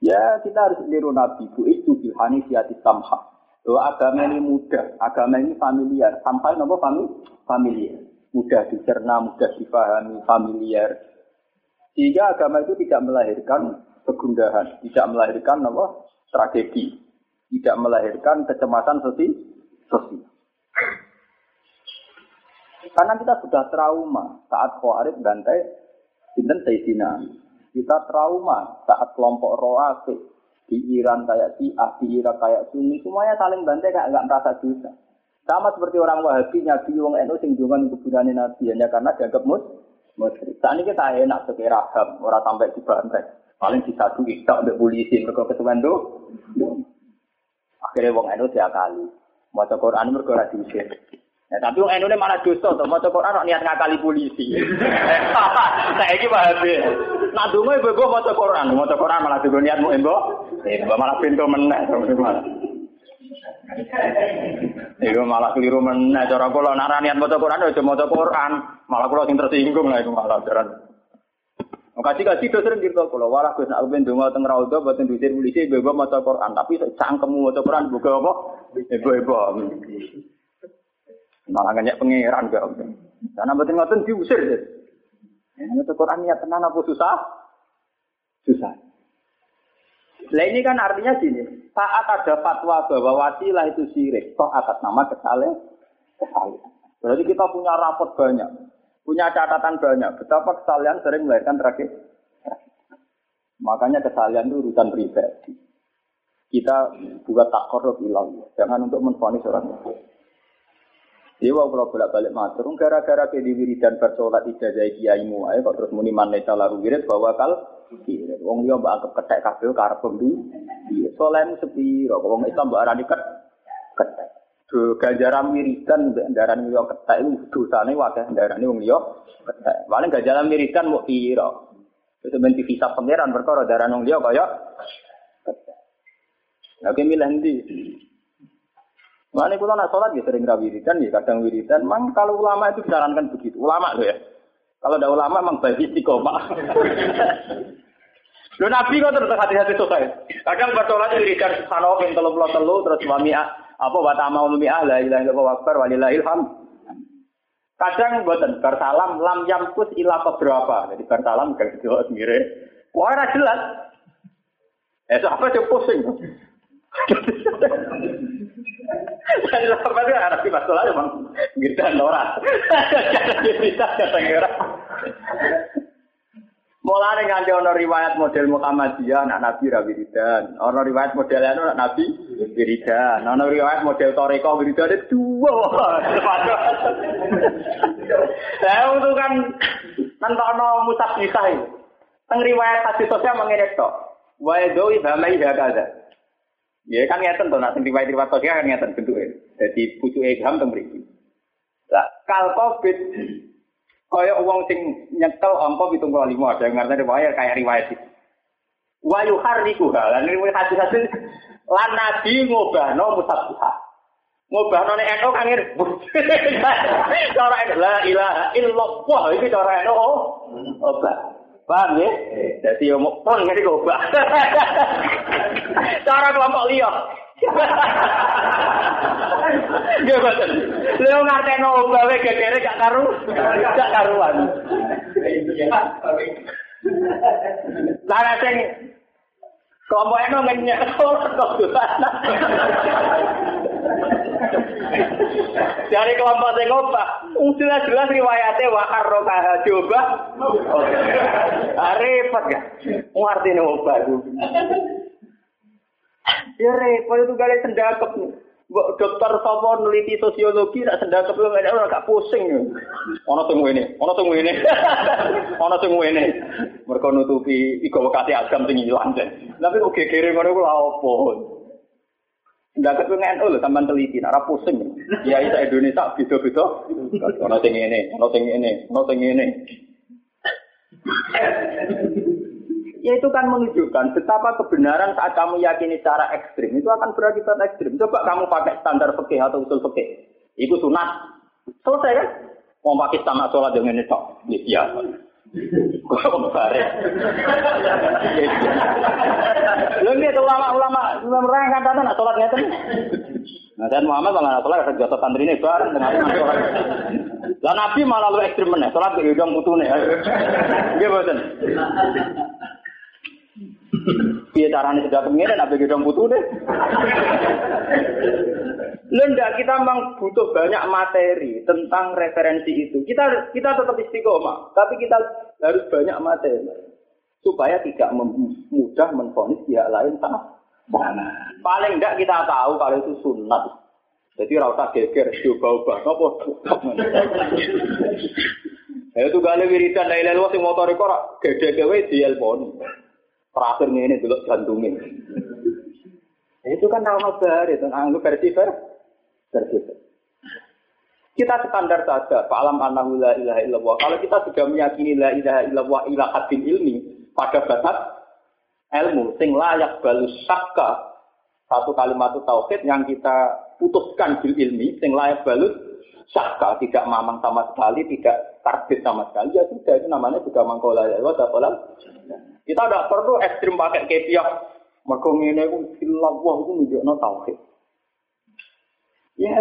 Ya kita harus niru Nabi Bu itu bilhani siati samha. Bahwa agama ini mudah, agama ini familiar. Sampai nopo fami familiar. Mudah dicerna, mudah difahami, familiar. Sehingga agama itu tidak melahirkan kegundahan, tidak melahirkan nopo tragedi, tidak melahirkan kecemasan sosial. sosial. Karena kita sudah trauma saat Khawarij bantai Sinten Sayyidina kita trauma saat kelompok Roafid di Iran kayak si A, di Irak kayak Sunni, semuanya saling bantai kayak nggak merasa dosa. Sama seperti orang Wahabi nyabi wong NU sing dengan kuburan Nabi hanya karena dianggap mus musyrik. Saat ini kita enak sebagai raham, orang sampai dibantai. Paling disadu kita untuk polisi mereka ketuan do. Akhirnya wong NU kali Mau Quran mereka ora. Ya, tapi wong NU malah dosa to, maca Quran niat ngakali polisi. Saiki wae. Nak donga ibu ibu maca Quran, maca Quran malah juga niatmu embo, embo malah pintu meneh. Iku malah keliru meneh cara kula nak niat maca Quran aja maca Quran, malah kula sing tersinggung lah iku malah jaran. Kasih kasih dosa sering gitu kalau walah gue nak ben donga teng raudha boten diusir polisi ibu maca Quran, tapi cangkemmu maca Quran buka apa? Ibu-ibu. Malah nggak pengiran gak. Karena boten ngoten diusir. Ini Quran niat tenan apa susah? Susah. Nah ini kan artinya gini, saat ada fatwa bahwa wasilah itu syirik, toh atas nama kesalahan, kesalahan. Berarti kita punya rapot banyak, punya catatan banyak, betapa kesalahan sering melahirkan terakhir. Makanya kesalahan itu urusan pribadi. Kita buat takor ilang, jangan untuk menfonis orang lain. Dewa kalau bolak balik matur, gara-gara ke di wiridan bersolat ijazah kiaimu, ayo kok terus muni maneta lalu wirid bahwa kal Wong liya mbak anggap ketek kabeh karep pembi. Iya, solehmu sepiro, wong Islam mbak arani ket ketek. Do ganjaran wiridan mbek ndarani liya ketek iku dosane wakeh ndarani wong liya ketek. Paling ganjaran wiridan mau piro. Itu ben visa pangeran perkara wong liya kaya ketek. Lagi milih ndi? Mana kita nak sholat ya sering wiridan ya kadang wiridan. Mang kalau ulama itu disarankan begitu. Ulama loh ya. Kalau ada ulama memang baik istiqomah. Lo nabi kok terus hati-hati selesai. Kadang bersolat wiridan subhanallah ping telu telu terus wami apa wa ta'ama umi ah la ilaha illallah akbar walillahil ham. Kadang buatan bersalam lam yamkus ila beberapa. Jadi bersalam gak jelas mirip. Wah jelas. Eh apa sih pusing? Jadi apa itu arah di masalah emang kita norak. Jadi bisa kata Mulane nganti ana riwayat model Muhammadiyah anak Nabi ra wiridan, ana riwayat model anu anak Nabi wiridan, ana riwayat model Toreko wiridan dua. Lah itu kan nentokno musab iki. Teng riwayat hadis sosial mengene tok. Wa yadoi hamai hakaza. Ya kan ngeten to nek riwayat riwayat sosial kan ngeten bentuke. Dadi pucuke ilham teng mriki. Lah kal covid Kaya uang sing nyekel angka pitung puluh lima ada yang ngerti riwayat kayak riwayat itu. Wayu hariku lan riwayat hadis hadis lan nabi ngobahno musabbiha. Ngobahno nek eno kan ngene. Cara la ilaha illallah iki cara obah. Paham ya? Jadi yo pun ngene obah. Cara kelompok liya. Nggih boten. Leo ngarteno gawe gegere gak karu, gak karuan. Lah sing kelompok eno ngenyek kok Dari kelompok sing obah, jelas jelas riwayatnya wa harroka coba. Repot gak? Ngerti nih obah itu. Ya repot itu kali sendakep. Mbok dokter sapa neliti sosiologi nak sendakep lu gak ora gak pusing. Ana sing ngene, ana sing ngene. Ana sing ngene. Mergo nutupi iku wekate agam sing ilang. Tapi kok gegere ngono ku lha opo? Sendakep ku ngene lho sampean teliti, nak ora pusing. Ya isa Indonesia beda-beda. Ana sing ngene, ana sing ana sing ngene. Ya itu kan menunjukkan betapa kebenaran saat kamu yakini secara ekstrim itu akan berakibat ekstrim. Coba kamu pakai standar fikih atau usul fikih. Itu sunat. Selesai kan? Mau pakai standar sholat dengan ini tok. Ya. Lha nek ulama-ulama merang kata nak sholat ngeten. Nah, dan Muhammad malah sholat kerja santri ini bareng dengan sholat. Lah Nabi malah lu ekstrim meneh, sholat ke udang putune. Nggih boten. Piye carane sudah pengen nak bagi dong Lenda kita memang butuh banyak materi tentang referensi itu. Kita kita tetap istiqomah, tapi kita harus banyak materi supaya tidak mudah menfonis pihak lain salah. Paling enggak kita tahu kalau itu sunat. Jadi rasa geger, coba ubah, apa? Ya itu gale wiridan la ilaha illallah sing motore kok gede-gede di elpon. Terakhir ini dulu jantungnya. Itu kan nama baru, itu anggap versi versi. Kita standar saja, Alam anahu la ilaha illallah. Kalau kita sudah meyakini la ilaha illallah ila hadin ilmi pada batas ilmu, sing layak balus sakka, satu kalimat tauhid yang kita putuskan bil ilmi, sing layak balus sakka, tidak mamang sama sekali, tidak tarbit sama sekali, ya sudah itu namanya juga mangkola ya Allah, kita tidak perlu ekstrim pakai kepiah. Mereka ini itu ilallah itu menunjukkan tauhid. Ya,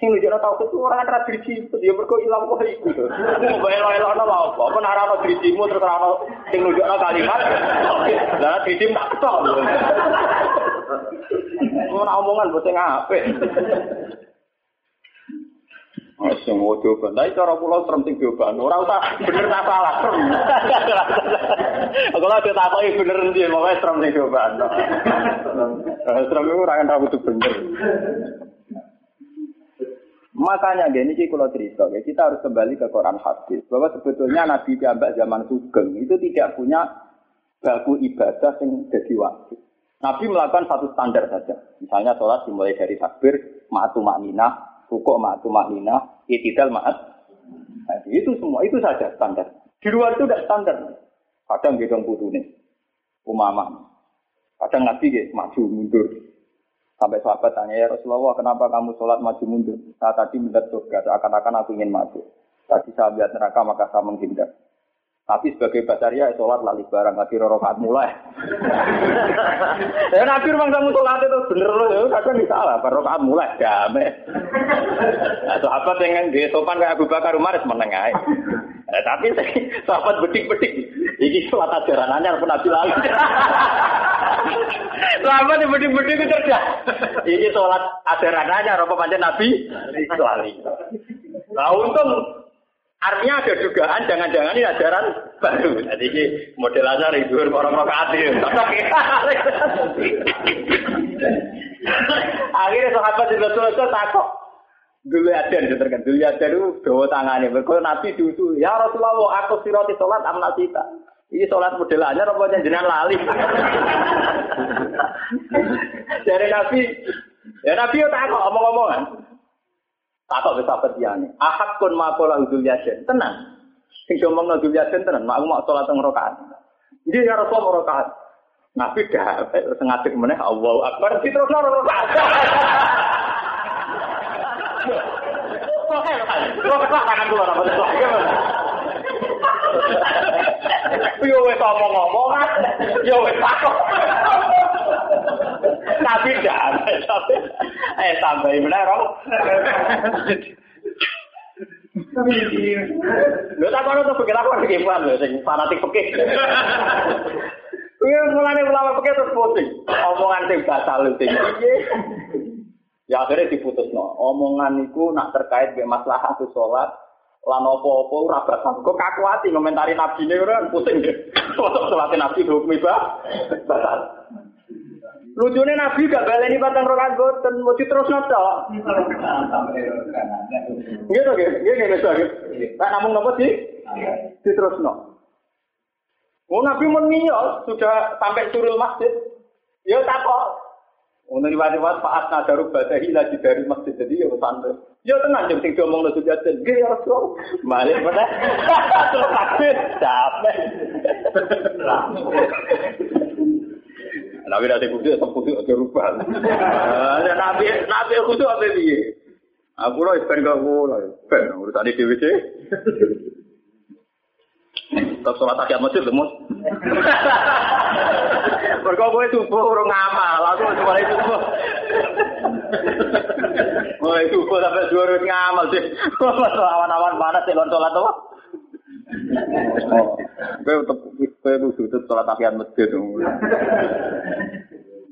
sing nunjukno tauhid itu orang ra driji, ya mergo ilang kok iku. Mbok elo-elono lha apa? Nek ora drijimu terus ora ono sing nunjukno kalimat. Lah driji tak ketok. Ora omongan sing apik. Sing mau coba, tapi cara pulau serem sing coba, ora usah bener tak salah serem. Aku lagi tak kok bener ndi, mau serem sing coba. Serem itu ora kan butuh bener. Makanya gini sih kalau cerita, kita harus kembali ke Quran hadis bahwa sebetulnya Nabi Jambak zaman Sugeng itu tidak punya baku ibadah yang jadi wajib. Nabi melakukan satu standar saja. Misalnya sholat dimulai dari takbir, ma'atu ma'minah, rukuk ma'atu ma'minah, itidal ma'at. Nah, itu semua, itu saja standar. Di luar itu tidak standar. Kadang gedong putune, umamah. Kadang nabi gitu, maju mundur. Sampai sahabat tanya, ya Rasulullah, kenapa kamu sholat maju mundur? Saya tadi melihat surga, seakan-akan aku ingin maju. Tadi saya lihat neraka, maka saya menghindar. Tapi sebagai basaria, sholat lali barang, lagi rorokaat mulai. ya Nabi memang kamu sholat itu bener loh, ya kadang bisa lah, rorokaat mulai, damai. Nah, sahabat yang di sopan kayak Abu Bakar Umar, menengah. Nah, tapi sahabat bedik-bedik, ini sholat ajaran anyar pun Nabi lalu. Lama di budi-budi itu kerja. Ini sholat ajaran aja, apa panjang Nabi? Lali. Nah untung artinya ada dugaan jangan-jangan ini ajaran baru. Jadi ini model aja itu orang rokaat Akhirnya sahabat di Rasulullah takut. Dulu ada terkenal. Dulu ada itu bawa tangannya. Berkata Nabi dulu, ya Rasulullah, aku siroti sholat amnasita. Ini sholat model aja, rupanya jenengan lali. Dari Nabi, ya Nabi ya takut omong-omongan. Takut bisa petiane. Ahad kun makola udul yasin. Tenang. Sing ngomong udul yasin tenang. Mak mau sholat teng rakaat. Jadi ya Rasulullah rakaat. Nabi dah sengaja meneh Allah Akbar terus rakaat. Lo ketok tangan kula apa Yo wis omong-omongan, yo wis takok. Tapi dah, eh sampai meneh ro. Lho tak kono tuh pikir aku iki paham lho sing fanatik fikih. Iya mulane ulama fikih terus pusing. Omongan sing batal sing. Ya akhirnya diputus no. Omongan itu nak terkait dengan masalah tuh sholat. Lan opo-opo ora batal. Kok kaku hati ngomentari nabi ini kan pusing deh. Untuk sholat nabi hukum ibah batal. Lucunya nabi gak baleni batang rokan boten, mau terus noto. Gitu gitu, gitu gitu. Tak namun nopo sih? Diterus no. Oh nabi menio sudah sampai surul masjid. Ya tak kok untuk riwayat-riwayat Pak Asna Darub Badahi lagi dari masjid jadi ya santai. Ya tenang jam sing diomong lu sudah jadi ya Rasul. Balik mana? Terus kabeh capek. Nabi nanti kudu tetap kudu aja rubah. Nabi Nabi kudu apa piye? Aku loh ben gak ngono. Ben urusan dhewe Tetap sholat tahiyat masjid lemus. Mereka gue subuh urung ngamal, aku mulai subuh. Mulai subuh sampai ribu ngamal sih. Awan-awan panas sholat tuh. Gue tetap gue butuh sholat tahiyat masjid.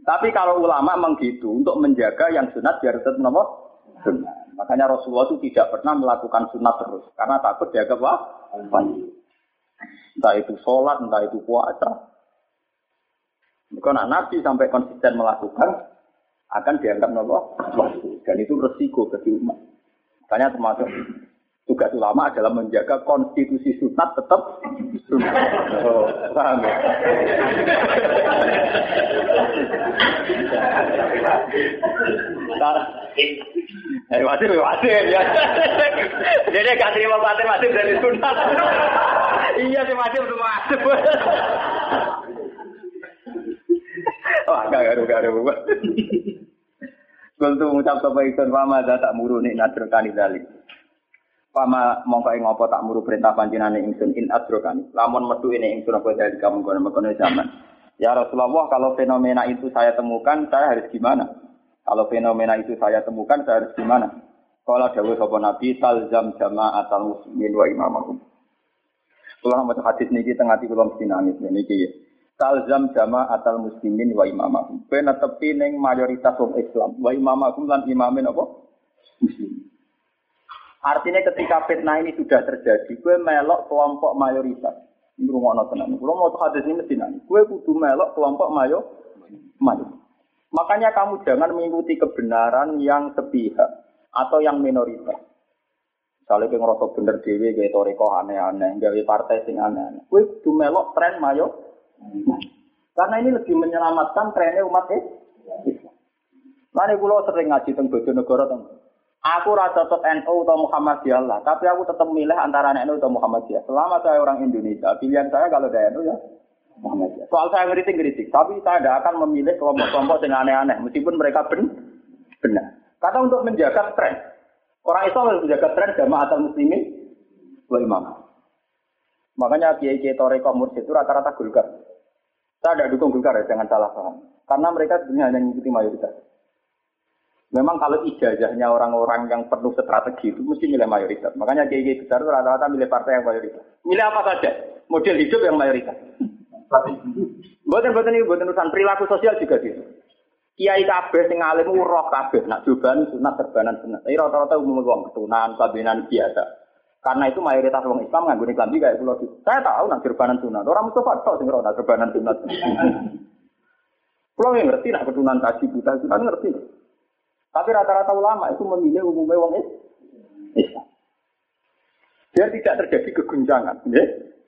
Tapi kalau ulama memang gitu untuk menjaga yang sunat biar tetap nomor sunat. Makanya Rasulullah itu tidak pernah melakukan sunat terus karena takut dianggap wah Entah itu sholat, entah itu puasa. Karena Nabi sampai konsisten melakukan akan dianggap nopo dan itu resiko bagi umat. Makanya termasuk tugas ulama adalah menjaga konstitusi sunat tetap sunat. Oh, paham ya? Eh, wajib, wajib ya. Jadi gak terima wajib, wajib dari sunat. iya sih wajib itu wajib. Agak garu-garu. Kuntu ngucap sapa ikun pama tak muru nek dalik. Pama mongko ing apa tak muru perintah panjenengan ingsun in adrokani. Lamun metu ini ingsun apa dari kamu kono kono zaman. Ya Rasulullah kalau fenomena itu saya temukan saya harus gimana? Kalau fenomena itu saya temukan saya harus gimana? Kalau dawuh sapa Nabi talzam jama'atal muslimin wa imamahum. Kalau mau hadis niki tengah kula mesti nangis niki talzam jama atal muslimin wa imamahum. Kowe netepi ning mayoritas wong Islam wa imamahum lan imamin apa? Muslim. Artinya ketika fitnah ini sudah terjadi, gue melok kelompok mayoritas. Ini rumah tenan. Kalau mau hadis ini mesti nangis. Gue kudu melok kelompok mayo, mayo. Makanya kamu jangan mengikuti kebenaran yang sepihak atau yang minoritas. Misalnya kayak ngerasa bener dewi, kayak toriko aneh-aneh, gawe partai sing aneh-aneh. Gue kudu melok tren mayo, karena ini lebih menyelamatkan trennya umat Islam. Lalu pulau sering ngaji tentang Bojonegoro tentang Aku rasa tetap NU atau Muhammadiyah lah, tapi aku tetap milih antara NU atau Muhammadiyah. Selama saya orang Indonesia, pilihan saya kalau dari NU ya Muhammadiyah. Soal saya ngeritik-ngeritik, tapi saya tidak akan memilih kelompok-kelompok yang aneh-aneh, meskipun mereka ben benar. Karena untuk menjaga tren, orang Islam harus menjaga tren jamaah atau muslimin, dua imam. Makanya kiai-kiai toreko mursyid itu rata-rata gulgar. Saya tidak dukung Golkar ya, jangan salah paham. Karena mereka sebenarnya hanya mengikuti mayoritas. Memang kalau ijazahnya orang-orang yang perlu strategi itu mesti milih mayoritas. Makanya kiai besar itu rata-rata milih partai yang mayoritas. Milih apa saja, model hidup yang mayoritas. Buatan buatan ini buatan urusan perilaku sosial juga gitu. Kiai kabeh sing alim roh kabeh nak jubahan sunat terbanan sunat. Tapi rata-rata umum wong ketunan, kabinan biasa. Karena itu mayoritas orang Islam guna klambi kayak pulau Saya tahu nak terbanan sunat. Orang Mustafa tahu sing roh nak terbanan sunat. Pulau yang ngerti nak ketunan kaji buta sunat ngerti. Tapi rata-rata ulama itu memilih umumnya wong Islam. Biar tidak terjadi keguncangan. Ya?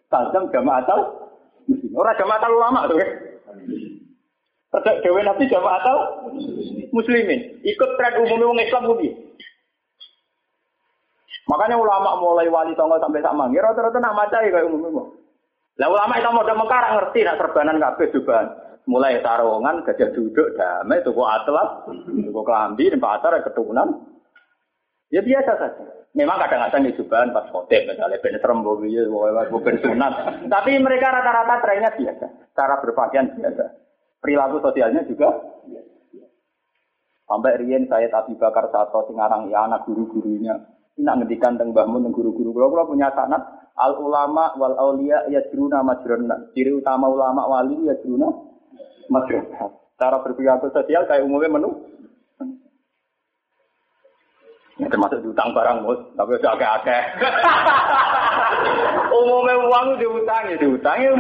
Tajam jamaah atau Orang jamaah atau ulama tuh. Terdak dewe nabi jamaah atau muslimin. Ikut tren umumnya wong Islam bumi. Makanya ulama mulai wali tonggo sampai sama. Ya rata-rata nak maca ya kayak umumnya. Lah ulama itu mau mekar ngerti nak serbanan kabeh jubahan. Mulai sarungan, gajah duduk, damai, tuku atlas, tuku kelambi, dan pasar, keturunan. Ya biasa saja. Memang kadang-kadang jubahan pas khotib, misalnya ben serem, ben sunat. Tapi mereka rata-rata trennya biasa. Cara berpakaian biasa. Perilaku sosialnya juga Sampai Rien saya tapi bakar satu singarang ya anak guru-gurunya. Ini ngendikan tentang mbahmu tentang guru-guru. Kalau kalau punya sanat al ulama wal aulia ya juruna majruna. Ciri utama ulama wali ya juruna majruna. Cara berperilaku sosial kayak umumnya menu. Ya, termasuk diutang barang mus, tapi udah agak-agak. Umumnya uang diutang ya diutang ya.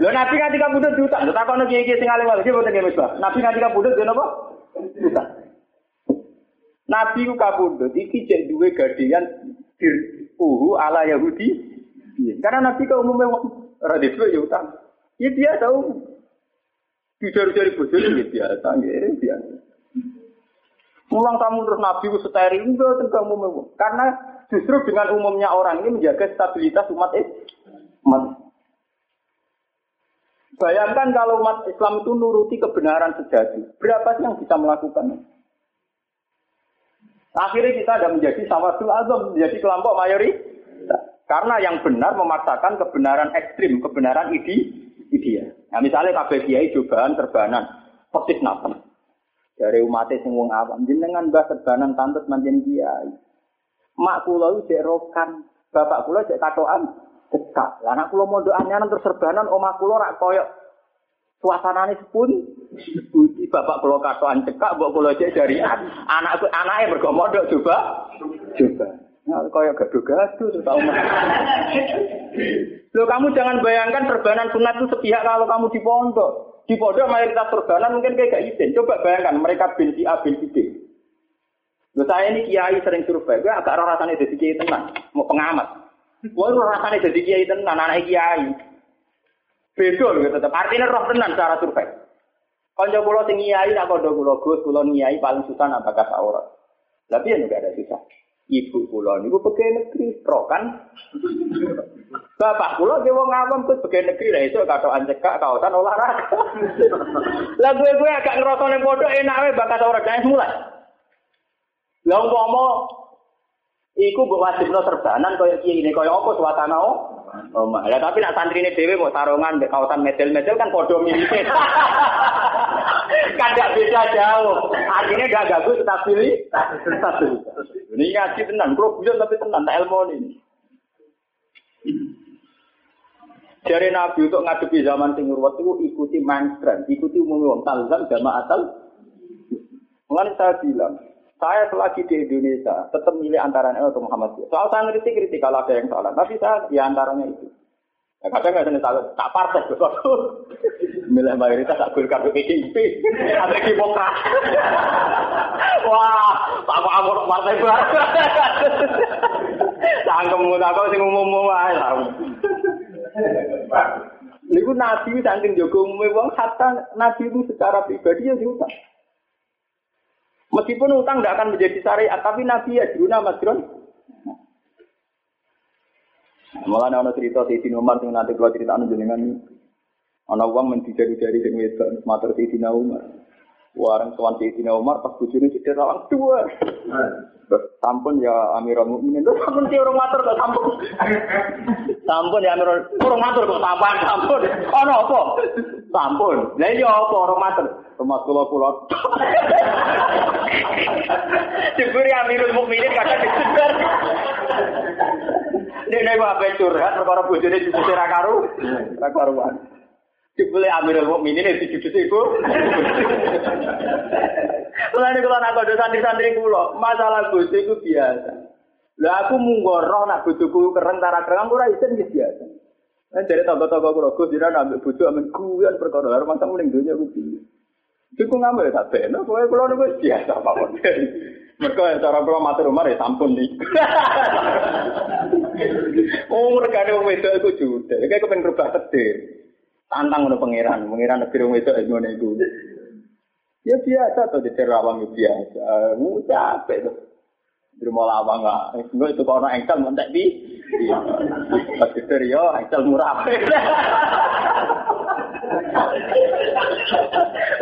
Lo nabi kan tiga budut diutang. Lo takut nabi kiai sing lagi buat ngemis bah. Nabi kan tiga budut dia apa? Diutang. Nabi ku kabudut iki cek duwe gadian dir uhu ala Yahudi. Iya. Karena nabi ke umumnya radis ya utang. Ya dia tahu. Dijari-jari bojol ya biasa, ya biasa. Mulang kamu terus nabi ku steril enggak tentang umum Karena justru dengan umumnya orang ini menjaga stabilitas umat Islam. Bayangkan kalau umat Islam itu nuruti kebenaran sejati, berapa sih yang bisa melakukan? Akhirnya kita ada menjadi sawadul azam, menjadi kelompok mayoritas. Karena yang benar memaksakan kebenaran ekstrim, kebenaran ide, ideal. Nah, misalnya kabeh kiai cobaan terbanan, persis nafas dari umat sing wong awam jenengan mbah serbanan tantut manjen kiai mak kula iki rokan bapak kula cek katokan cekak lah anak kula mondok anyaran terus serbanan omah kula rak koyo suasanane sepun Budi bapak kula katokan cekak mbok kula cek dari anakku anake mergo mondok coba coba Nah, kaya gaduh-gaduh tuh tahu Loh kamu jangan bayangkan serbanan sunat itu sepihak kalau kamu di pondok. Di pondok mayoritas surganan mungkin kayak gak izin. Coba bayangkan mereka binti A, binti B. Loh, saya ini kiai sering survei, gue agak rasanya jadi kiai tenang, mau pengamat. Gue rasanya jadi kiai tenang, anak kiai. Beda gitu tetap. Artinya roh tenang cara survei. Kalau pulau tinggi kiai, nak kondo pulau gus, pulau kiai paling susah apakah aurat. Tapi ya juga ada susah. Ibu pulau niku pegawai negeri, pro kan? Bapak pulau dia wong awam tuh pegawai negeri lah itu kata anjeka kawasan olahraga. lah gue gue agak ngerasa nih bodoh enak we bakat orang kaya mulai. Lah umpama Iku mbok wajibno serbanan kaya kiye ini kaya apa suasana oh. Oh, ya tapi nak santrine dhewe mau sarungan mbek kawasan medel-medel kan padha mirip. kan gak beda jauh. Artinya gak ganggu pilih Stabil. Ini ngaji tenan, kalau bujan tapi tenan, tak ilmu ini. Dari Nabi untuk ngadepi zaman sing itu ikuti mainstream, ikuti umum wong talzam jamaah atal. Mengenai saya bilang, saya selagi di Indonesia tetap milih antara NU atau Muhammad. Soal saya kritik kritik kalau ada yang salah, tapi saya di antaranya itu. Ya, kadang nggak tahu tak partai sesuatu. Milih mayoritas tak golkar PDIP, ada demokrat. Wah, tak mau amor partai baru. Cangkemmu tak kau sing umum-umum ae. Niku nabi saking jogo umume wong nabi itu secara pribadi ya diutang. Meskipun utang tidak akan menjadi syariat, tapi Nabi ya juna masron. Malah ada cerita di sini Umar yang nanti kalau cerita anu jenengan ada uang mencari dari sing wedok mater di sini Umar. Warang tuan di sini Umar pas bujurnya jadi orang tua. Sampun ya Amirul Mukminin, terus sampun si orang mater kok sampun. Sampun ya Amirul, orang mater kok sampun, sampun. No apa? Sampun. Lah iya apa orang mater? Rumah kula kula. Amirul Mukminin kadang disebar. Nek nek wae curhat perkara diusir ra karu, ra karuan. Dibeli Amirul Mukminin itu judul ibu. Mulane kula nak kode santri-santri kula, masalah bojo itu biasa. Lah aku munggoroh nak bojoku keren tara keren ora isin iki biasa. Nah, dari toko-toko kula Gus dina nambah bojo amen guyon perkara karo masa muling dunya ku piye. Iku ngambil tak beno, pokoke kula niku biasa mawon. Mereka cara kula matur umar ya sampun nih. oh, regane wong wedok iku judes. Kayak kepen rubah tedir. Tantang ngono pangeran, pangeran negeri wong wedok ngono iku. Ya biasa tuh jadi rawang biasa. Mu capek tuh. Di rumah lawang nggak, enggak itu kalau engkel mentek di. Pas itu yo engkel murah.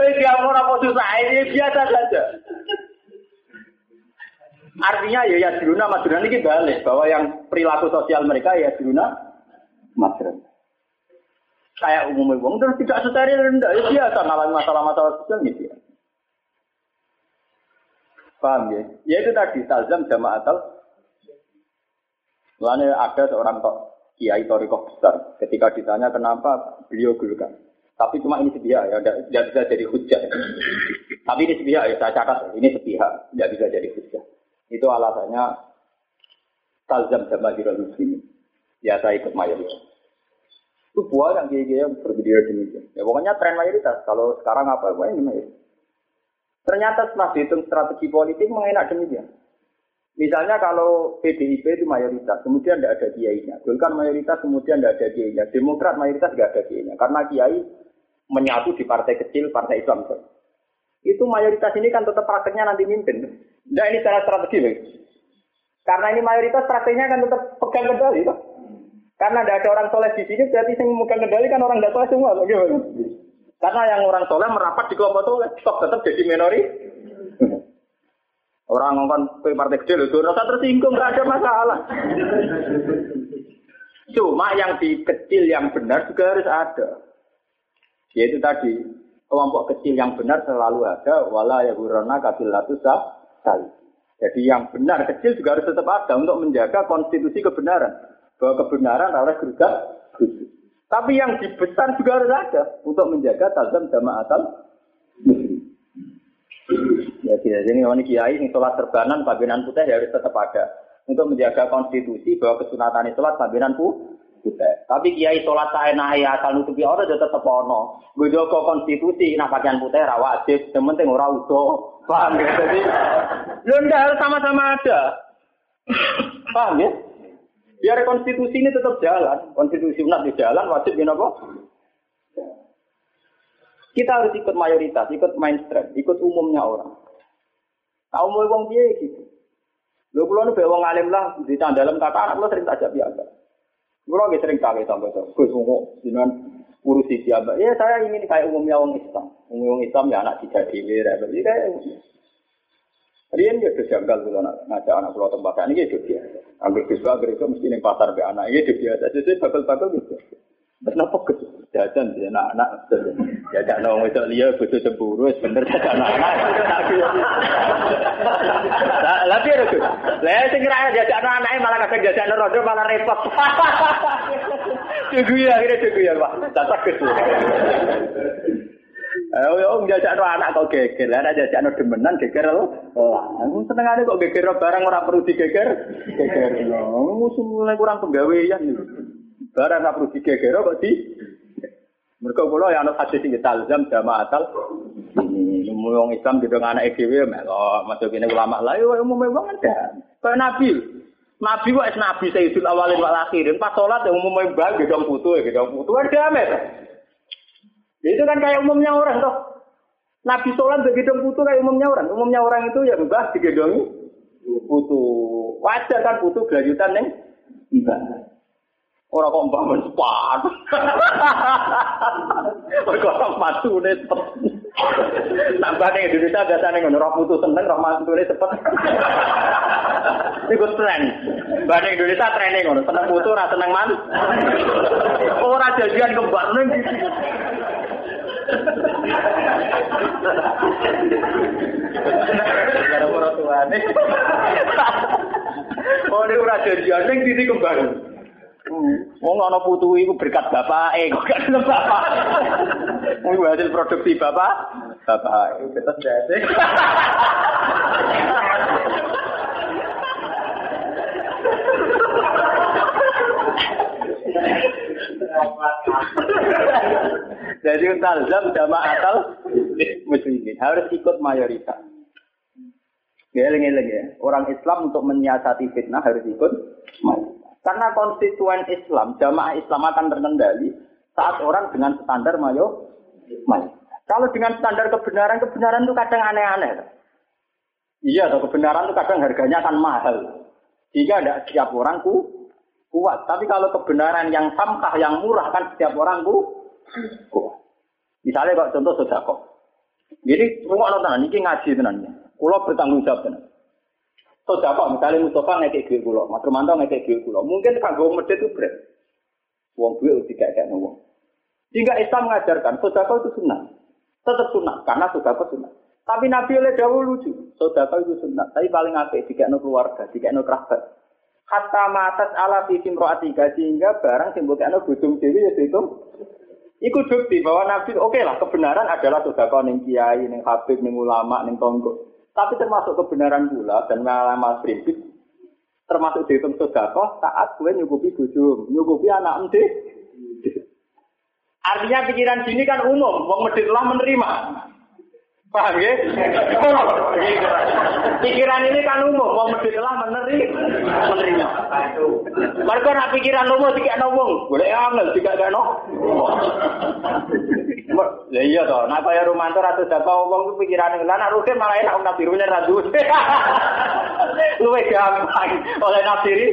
Eh dia orang mau susah ini biasa saja. Artinya ya ya diruna madruna ini balik bahwa yang perilaku sosial mereka ya diruna madruna kayak umumnya wong terus tidak steril rendah ya biasa ngalamin masalah-masalah sosial gitu ya. Paham ya? Ya itu tadi talzam jamaatal. Lalu ada seorang tok kiai toriko besar. Ketika ditanya kenapa beliau gelukan. Tapi cuma ini sepihak ya, tidak bisa jadi hujah. Tapi ini sepihak ya, saya catat ini sepihak, tidak bisa jadi hujah. Itu alasannya talzam jamaatul muslimin. Ya saya ikut mayoritas. Itu buah yang kiai yang berbeda demikian. Ya pokoknya tren mayoritas. Kalau sekarang apa? Pokoknya ini mayoritas. Ternyata setelah dihitung strategi politik mengenak demikian. Misalnya kalau PDIP itu mayoritas, kemudian tidak ada kiainya. Golkar mayoritas, kemudian tidak ada kiainya. Demokrat mayoritas tidak ada kiainya. Karena kiai menyatu di partai kecil, partai Islam. Itu mayoritas ini kan tetap prakteknya nanti mimpin. Nah ini secara strategi. Karena ini mayoritas prakteknya kan tetap pegang kendali. Karena tidak ada orang soleh di sini, berarti yang memegang kendali kan orang tidak soleh semua. Bagaimana? Karena yang orang soleh merapat di kelompok soleh, stok tetap jadi minori. Orang ngomong partai kecil itu rasa tersinggung, nggak ada masalah. Cuma yang di kecil yang benar juga harus ada. Yaitu tadi, kelompok kecil yang benar selalu ada, wala ya burana kabilatu sekali. Jadi yang benar kecil juga harus tetap ada untuk menjaga konstitusi kebenaran bahwa kebenaran harus gerugat Tapi yang dibesar juga harus ada untuk menjaga tazam jamaatal muslim. Ya tidak jadi ini kiai ini sholat terbanan pabinan putih ya harus tetap ada untuk menjaga konstitusi bahwa kesunatan sholat pabinan putih. Tapi kiai sholat saya nahi asal nutupi orang ya tetap ono. Gue konstitusi nak pakaian putih rawajib, yang penting orang. Paham ya? Jadi, ya harus sama-sama ada. Paham ya? Biar konstitusi ini tetap jalan. Konstitusi umat di jalan, wajib ya apa? Kita harus ikut mayoritas, ikut mainstream, ikut umumnya orang. Tahu mau wong dia gitu. Lo pulau nu wong alim lah di dalam kata anak lo sering tajak biasa. Kulo lagi sering kali tambah tuh. Gus mau dengan urusi siapa? Ya saya ingin kayak umumnya orang Islam. Umum Islam ya anak tidak Jadi kayak Rian dia tuh janggal tuh anak ngajak anak pulau tempat ini dia biasa. Ambil bisa, itu mesti nih pasar be anak ini dia biasa. Jadi bakal-bakal gitu. Terus nopo gitu? Jajan dia anak-anak. Jajan nong itu liya butuh cemburu, bener jajan anak-anak. Tapi ada tuh. Lah sing kira jajan anak malah kadang jajan rodo malah repot. Tunggu ya, akhirnya tunggu ya, Pak. Tak takut. Eh, yo njajak no anak kok geger, anak jajak no demenan geger lo. Lah, aku senengane kok geger barang ora perlu digeger. Geger lo, musuh mulai kurang penggawean. Barang ora perlu digeger kok di Mereka kula ya ana hadis sing talzam jamaatal ini wong Islam gitu anak dhewe melok masuk ini ulama lah yo umum wong ada. Kayak Nabi. Nabi wae nabi sayyidul awalin wal akhirin pas salat yang umum bang gedong putu gedong putu ada amet. Itu kan kayak umumnya orang toh. Nabi sholat begitu putu kayak umumnya orang. Umumnya orang itu ya mbah digedongi putu. Wajar kan putu kelanjutan neng ibadah. Orang kok mbah mensepat. Orang orang matu nih Nambah nih Indonesia biasa nih ngono roh putu seneng roh matu nih cepet. Iku tren. Mbah nih Indonesia tren ngono seneng putu rasa seneng man. Orang jajan kembar nih Oh, ini ora jadi aneh titi kembang. Wong ana putu iku berkat bapake kok gak gelem bapak. Wong hasil produksi bapak, bapak itu tetep jase. Jadi talzam jama'atal muslimin harus ikut mayoritas. Ya, eling-eling ya. Orang Islam untuk menyiasati fitnah harus ikut mayoritas. Karena konstituen Islam, jamaah Islam akan terkendali saat orang dengan standar mayo. Kalau dengan standar kebenaran, kebenaran itu kadang aneh-aneh. Iya, atau kebenaran itu kadang harganya akan mahal. Jika tidak setiap orang ku kuat. Tapi kalau kebenaran yang samkah, yang murah kan setiap orang ku kuat. Misalnya kalau contoh sodako. Jadi rumah nonton ini ngaji tenannya. Kulo bertanggung jawab tenan. Sodako misalnya Mustafa ngekek duit kulo, Mas Romanto ngekek duit kulo. Mungkin kanggo medit itu berat. Wong duit udah kayak kayak wong. Sehingga Islam mengajarkan sodako itu sunnah. Tetap sunnah karena sodako sunnah. Tapi Nabi oleh dahulu lucu. Sodako itu sunnah. Tapi paling apik jika keluarga, jika kerabat. Hatta matas ala fisim ro'atika sehingga barang simbol kena bujung dewi ya itu Iku bukti bahwa Nabi, oke okay lah, kebenaran adalah sodako ning kiai, ning habib, ning ulama, ning tonggo. Tapi termasuk kebenaran pula dan malama prinsip, termasuk dihitung sodako saat gue nyukupi bujum, nyukupi anak ente. Artinya pikiran sini kan umum, wong medit lah menerima. Paham ya? pikiran ini kan umum, wong medit lah menerima. menerima. Mereka nak pikiran umum tidak nongong, boleh angel tidak ada no. Ya iya toh, nak kaya Romanto atau siapa wong itu pikiran ini, nak rutin malah enak nak birunya radu. Luwe gampang oleh nafsiri.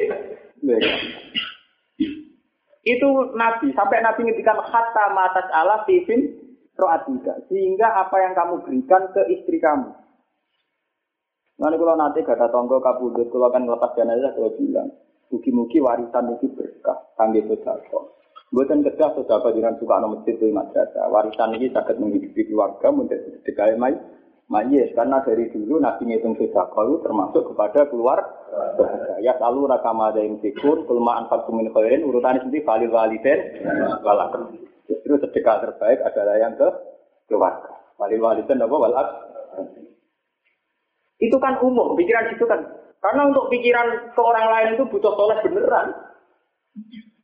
Itu Nabi, sampai Nabi ngedikan kata matas Allah tifin roatika. Sehingga apa yang kamu berikan ke istri kamu. Nanti kalau nanti gak ada tonggo kabudut, kalau kan ngelepas jenazah, kalau bilang, mugi-mugi warisan ini berkah, kangge sodako. Buatan kerja sodako dengan suka nomor masjid itu madrasah. Warisan ini sangat menghidupi keluarga, menjadi sedekah mai. Mayes, karena dari dulu Nabi ngitung sodako itu termasuk kepada keluar Ya selalu rakama ada yang sikun, kelemahan faktum min khairin, urutannya sendiri valil waliden, walak. Justru sedekah terbaik adalah yang ke keluarga. Walil waliden apa walak? Itu kan umum, pikiran itu kan. Karena untuk pikiran ke orang lain itu butuh soleh beneran.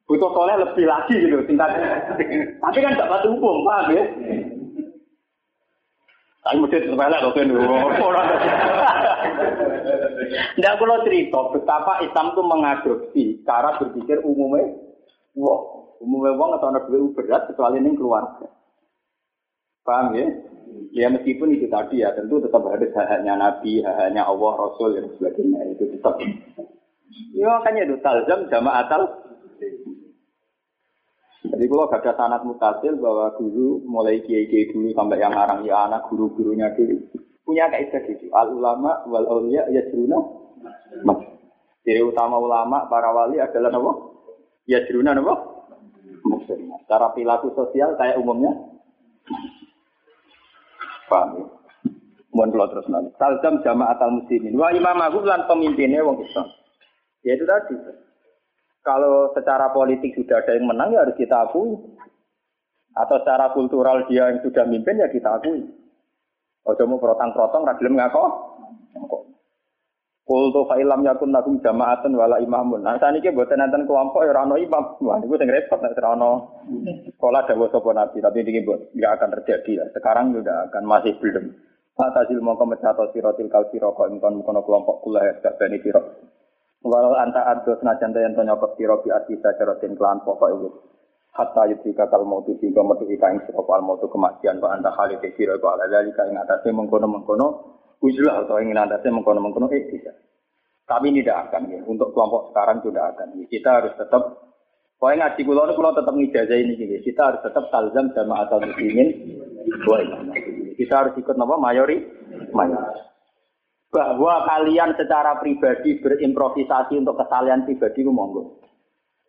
Butuh soleh lebih lagi gitu tingkatnya. Tapi kan dapat umum, paham ya? Tapi mesti sepele loh kan. Tidak kalau cerita betapa Islam itu mengadopsi cara berpikir umumnya. Wah, Umumnya wong atau anak duit berat kecuali ini keluarga. Paham ya? Ya meskipun itu tadi ya tentu tetap harus haknya Nabi, haknya Allah, Rasul dan sebagainya itu tetap. Ya makanya itu talzam jama'atal. Jadi kalau gak ada sanat mutasil bahwa dulu mulai kiai-kiai dulu sampai yang ngarang ya anak guru-gurunya dulu punya kaidah gitu. Al ulama wal auliya ya jeruna. Jadi utama ulama para wali adalah apa? Ya jeruna muslim. Cara perilaku sosial kayak umumnya. Paham ya? Mohon kalau terus nanti. Salzam jamaah atal muslimin. Wa imam agung lan pemimpinnya wong Islam. Ya itu tadi. Kalau secara politik sudah ada yang menang ya harus kita akui. Atau secara kultural dia yang sudah mimpin ya kita akui. Ojo mau protang-protong, ragilem ngako. Kultu fa'ilam yakun lakum jama'atun wala imamun. Nah, saat ini buatan nanti kelompok ya rano imam. Wah, ini yang repot, nah, rano sekolah dawa sopo nabi. Tapi ini buat nggak akan terjadi ya. Sekarang sudah akan masih belum. Fatazil mongko mecato sirotil kal siroko imkon mukono kelompok kula ya gak bani siro. Walau anta ado senajan yang tonyokot siro bi asisa cerotin kelan pokok itu. Hatta yudhika kal mautu sehingga metu ika ing siro al mautu kematian. Wa anta halite siro iku ala dalika ing atasnya mengkono-mengkono Ujlah atau ingin atasnya mengkono-mengkono eh bisa. Ini tidak akan ya. Untuk kelompok sekarang sudah akan. Ya. Kita harus tetap Pokoknya ngaji kulo kulo tetap ngijazah ini gini. Kita harus tetap talzam sama atau muslimin. Kita harus ikut nama mayori, mayori. Bahwa kalian secara pribadi berimprovisasi untuk kesalahan pribadi itu monggo.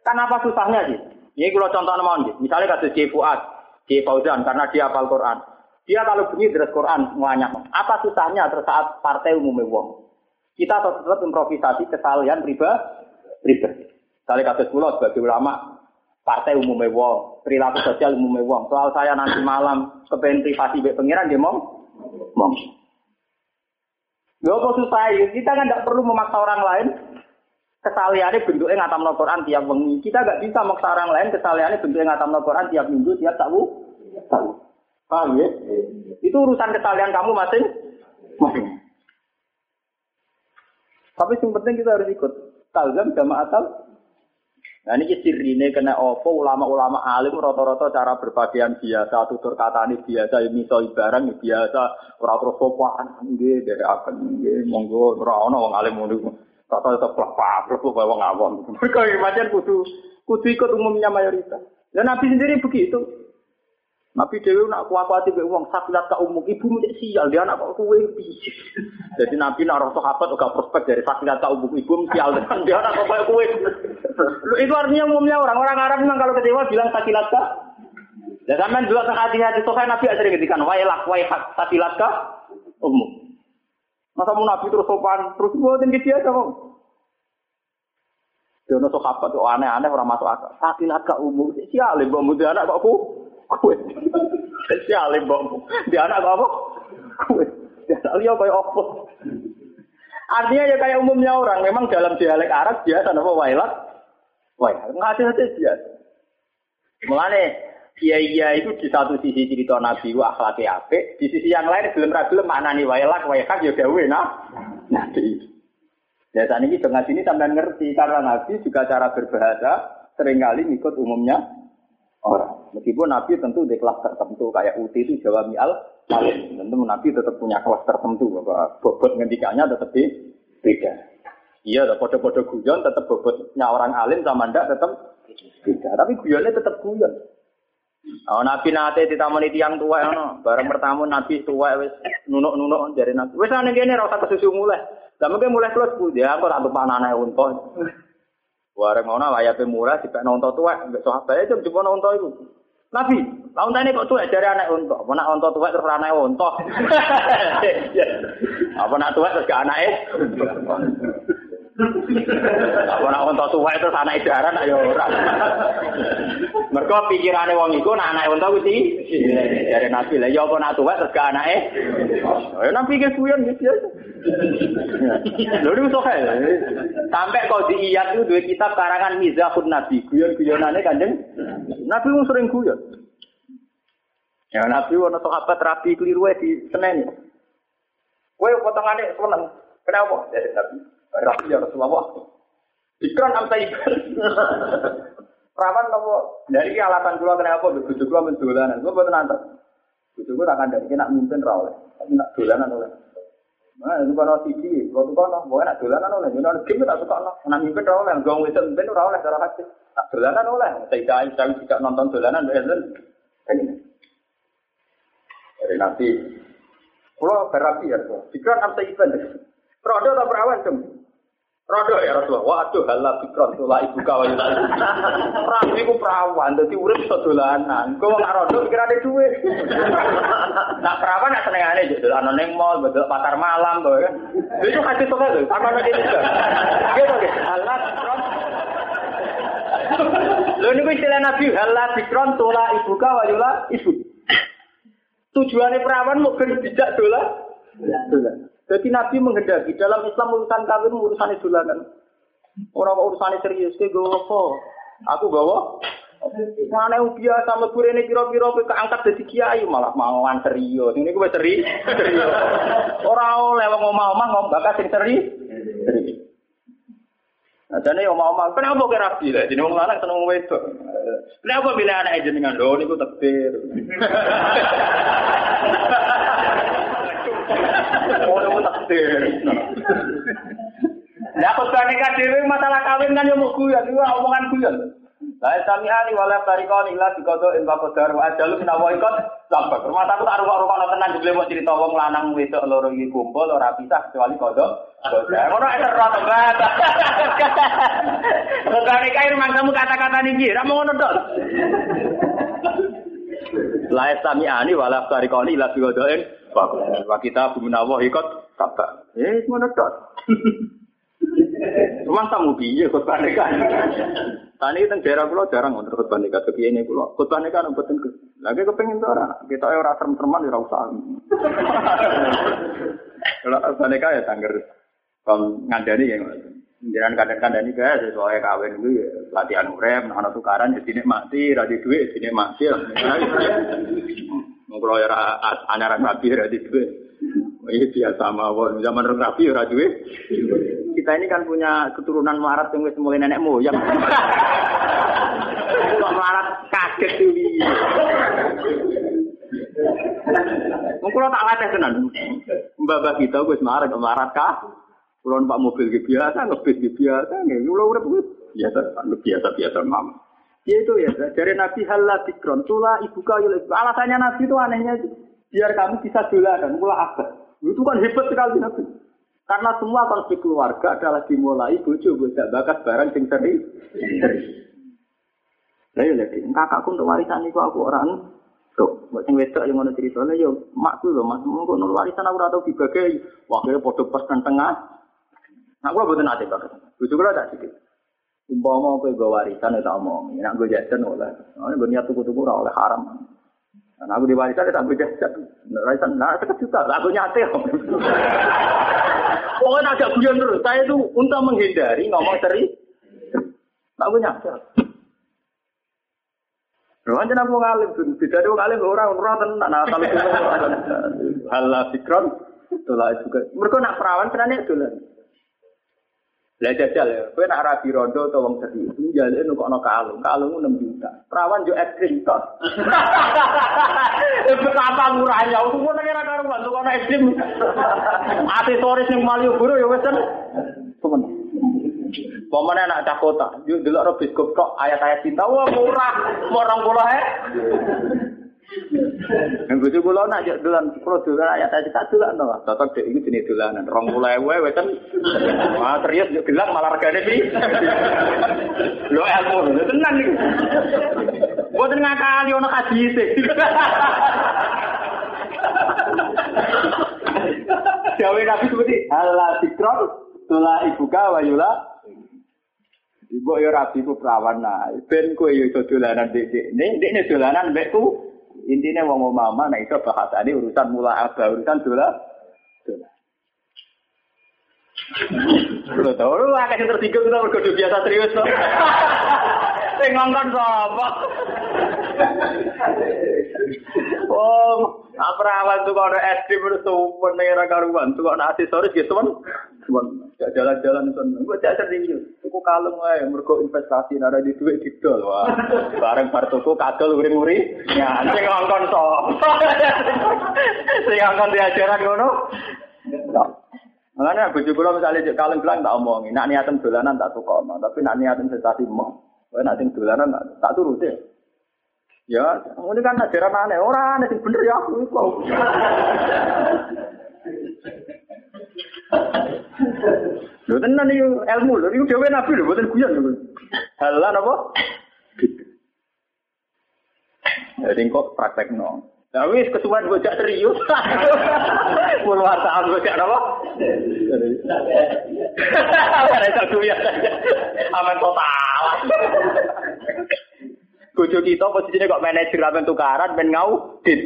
Kan apa susahnya sih? Ini kalau contoh nama Misalnya kasus J Fuad, J Fauzan karena dia hafal Quran. Dia kalau bunyi dari Quran semuanya. Apa susahnya saat partai umumnya wong? Kita tetap improvisasi kesalahan pribadi. Pribadi. Kali kasus pulau sebagai ulama, partai umumnya wong, perilaku sosial umumnya wong. Soal saya nanti malam kepengen privasi pengiran dia mau, mau. Gak apa susah ya, kita kan tidak perlu memaksa orang lain. Kesaliannya bentuknya ngatam Quran tiap wengi. Kita nggak bisa memaksa orang lain kesaliannya bentuknya ngatam Quran tiap minggu, tiap tahu. Tahu. Paham ya? Itu urusan kesalian kamu masing. masing. Tapi yang penting kita harus ikut. Talzam jamaatal Nah ini sirine kena opo ulama-ulama alim rata-rata cara berpakaian biasa, tutur kata ini biasa, ini so barang biasa, ora terus sopan, dari akan nggih monggo ora ono wong alim ngono. Kata tetep plak terus kok wong awam. Mereka macam kudu kudu ikut umumnya mayoritas. Dan Nabi sendiri begitu. Nabi Dewi nak kuat-kuat ibu uang sakilat ke umum ibu mesti sial dia anak kok kue Jadi Nabi nak roh sahabat juga prospek dari sakilat ke umum ibu sial dia anak kok kue. Lu itu artinya umumnya orang-orang Arab memang kalau kecewa bilang sakilat ke. Dan sampai juga ke hati-hati sokai Nabi sering ketikan wailah waihak sakilat ke umum. Masa mau Nabi terus sopan terus buatin gitu aja kok. Dia sahabat tuh aneh-aneh orang masuk akal. Sakilat ke umum sial ibu anak kok ku kue. Spesial mbokmu. Dia anak apa? Kue. Dia anak liya kayak apa? Artinya ya kayak umumnya orang. Memang dalam dialek Arab biasa apa wailat. Wailat. Nggak ada biasa. Mulane iya itu di satu sisi cerita Nabi wa akhlaknya apik, di sisi yang lain belum ragu maknani wailat wailat ya gawe nah. Nabi. Ya saat ini dengan sini sampai ngerti karena Nabi juga cara berbahasa sering kali ikut umumnya orang. Meskipun Nabi tentu di kelas tertentu kayak Uti itu Jawa Mi'al Alim. Tentu Nabi tetap punya kelas tertentu bahwa bobot ngendikannya tetap di beda. Iya, ada kode-kode guyon tetap bobotnya orang alim sama ndak tetap beda. Tapi guyonnya tetap guyon. Oh, Nabi nate ditamoni tiang tua ono, bareng bertamu Nabi tua wis nunuk-nunuk dari Nabi. Ana kene ora usah kesusu mulai. Lah mungkin mulai terus bu, dia aku ratu panane unta. Wareng ngono wayahe murah dipek nonton tuwek, mbek sahabat itu cuma nonton iku. Nabi, lawan tane kok tuwek dari anak unta. Apa nak unta tuwek terus anake unta. Apa nak tuwek terus gak anake? Apa nak unta tuwek terus anake daran ayo ora. Mergo pikirane wong iku nak anake unta kuwi dari Nabi lah ya apa nak tuwek terus gak anake. Ya Nabi ke kuyon gitu ya. Lho niku sok Sampai kau di iyat itu dua kitab karangan Mizahun Nabi, guyon-guyonane Kanjeng. Nabi pun sering guyon. Ya Nabi wono sahabat rapi keliru di Senen. Kowe potongane seneng. Kenapa? Dari Nabi. Rapi ya Rasulullah. Ikran am ikan. Rawan nopo dari alasan kula kenapa bojo kula mendolanan. Kula boten nanti. Bojo kula tak kandhani nak mimpin ra oleh. Tapi nak dolanan oleh. Nah, itu kalau TV, kalau tuh kalau mau enak dolanan oleh, jadi game tak suka no, nak mimpin rawol yang gong itu mimpin rawol yang cara hati, nak dolanan oleh, saya tidak saya tidak nonton dolanan dolanan, kayak ini. Dari nanti, kalau berapi ya, pikiran apa event, produk atau perawan cem, Rodo ya Rasulullah, waduh halah pikron tulah ibu kawan Rabi ku perawan, jadi urip iso dolanan. Kau nggak rodo pikir ada duit. Nah perawan nggak seneng aneh, jadi dolanan neng mall, betul pasar malam, tuh kan. Itu kasih tuh kan, sama nanti juga. Gitu gitu, halah pikron. Lalu ini istilah Nabi halah pikron tulah ibu kawan ibu. Tujuannya perawan mau kerja tidak dolan. Dolan. Jadi Nabi menghendaki dalam Islam urusan kawin urusan dolanan. Orang urusan serius ke gue apa? Aku bawa Mana yang biasa mebur ini piro-piro keangkat jadi kiai malah mauan serius. Ini gue seri. Orang oleh mau mau ngomong bakal sing seri. Nah, jadi om om kenapa kira rapi lah? Jadi orang lanang seneng wedok. Kenapa bila anak jenengan do niku takdir. Oh, takdir. Nah, aku nikah dhewe masalah kawin kan yo mau guyon, iku omongan guyon. Lah sami ali wala tarikon ila dikodo in bakodar wa ajalu menawa ikut sampai rumah aku tak rukuk-rukuk tenan jebule mau cerita wong lanang wedok loro iki kumpul ora pisah kecuali kodok. Ngono itu rata banget. Regane kae rumah kamu kata-kata niki, ra ngono tok. La sami ali wala tarikon ila dikodo in Wa kita buminawa ikut kata. Eh, ngono tok. Rumah tamu piye khutbah nikah. Tani teng daerah kula jarang wonten khutbah nikah tapi ini kula khutbah nikah nang boten Lagi kepengin to ora, kita ora serem-sereman ora usah. Kalau nikah ya tangger kon ngandani ya Jangan kadang-kadang ini guys, sesuai kawin itu ya, latihan urem, anak tukaran, jadi mati, radi duit, jadi mati. Mengkulau ya anak rapi, radi duit. Ini biasa mawon, zaman rapi, radi duit. Kita ini kan punya keturunan melarat yang wis mulai nenek moyang. Kok melarat kaget tuh. Mengkulau tak latih tenan. Mbak-mbak kita wis melarat, melarat kah? Kalau numpak mobil gitu biasa, ngebis gitu biasa, nih. Kalau udah biasa, biasa biasa mam. Ya itu ya, dari Nabi halal dikron, tula ibu kayu Alasannya Nabi itu anehnya biar kamu bisa dan mula abad. Itu kan hebat sekali Nabi. Karena semua konflik keluarga adalah dimulai bojo bocah bakat barang sing seri. Lah ya lagi, kakakku untuk warisan itu aku orang Tuh, buat yang wedok yang ngono cerita, yo makku loh mas, mau warisan aku atau dibagi, wah kira podo pas tengah, Nah, kalau betul nanti banget. Bujuk kalau tak sedikit. Umpama aku gue warisan itu omong. Nak gue jajan oleh. Nah, gue niat tuku-tuku oleh haram. Nah, aku di warisan itu gue jajan. Warisan, nah sekat juta. Aku nyate. Pokoknya agak guyon terus. Saya itu untuk menghindari ngomong seri. Nah, aku nyate. Ruang aku ngalim, beda dua ngalim orang orang tenan. Nah, kalau hal fikron, itulah juga. Mereka nak perawan sebenarnya itulah. Lah jajal ya, kowe nak rabi rondo atau wong serius, njale nukokno kalung, kalung 6 juta. Perawan yo es krim tok. Betapa murahnya, aku mau nang karo bantu kono es krim. Aksesoris ning Malioboro yo wis ten. Temen. Pemane anak cah kota, yuk delok biskop tok ayat-ayat cinta, wah murah, mau 20 he. Yang bojo kula nak yo dolan kula dolan ayat ayat tak dolan to. Cocok dek iki jenis dolanan 20.000 wae kan. Wah serius yo gelang malah regane pi. Lho ilmu lho tenan niku. Mboten ngakali ono hadise. Jawa Nabi seperti Allah dikron tula ibuka wayula Ibu yo rabi ku perawan nah, ben kowe yo iso dolanan. Nek nek dolanan mbekku Intinya wong mama nah itu bahasane urusan mula apa urusan dola. Dola. Lo tau lu akeh sing tertiga kita mergo biasa serius to. Sing ngongkon sapa? Oh, apa awal tuh kalau es krim itu sumpah nih karuan, tuh kalau aksesoris gitu kan, gak jalan-jalan tuh, gue cak serius, tuku kalung aja, mereka investasi. Nara di duit gitu wah, bareng bar tuku kadal uri-uri, ya, sing ngongkon so, sing ngongkon diajaran ngono, Makanya bojo kula misalnya cek kalung bilang tak omongi, nak niatan dolanan tak tukono, tapi nak niatan investasi mau. Kowe nak sing dolanan tak turuti. Ya, ini kan ajaran aneh. Orang aneh bener ya aku. Lho tenan iki ilmu lho, iku dhewe nabi lho, mboten guyon lho. Halan apa? Jadi kok praktekno. Ya wis kesuwen bocah serius. Pun wartaan bocah apa? Ada satu ya. Aman total. Bojo kita posisinya kok manajer amen tukaran ben ngaudit.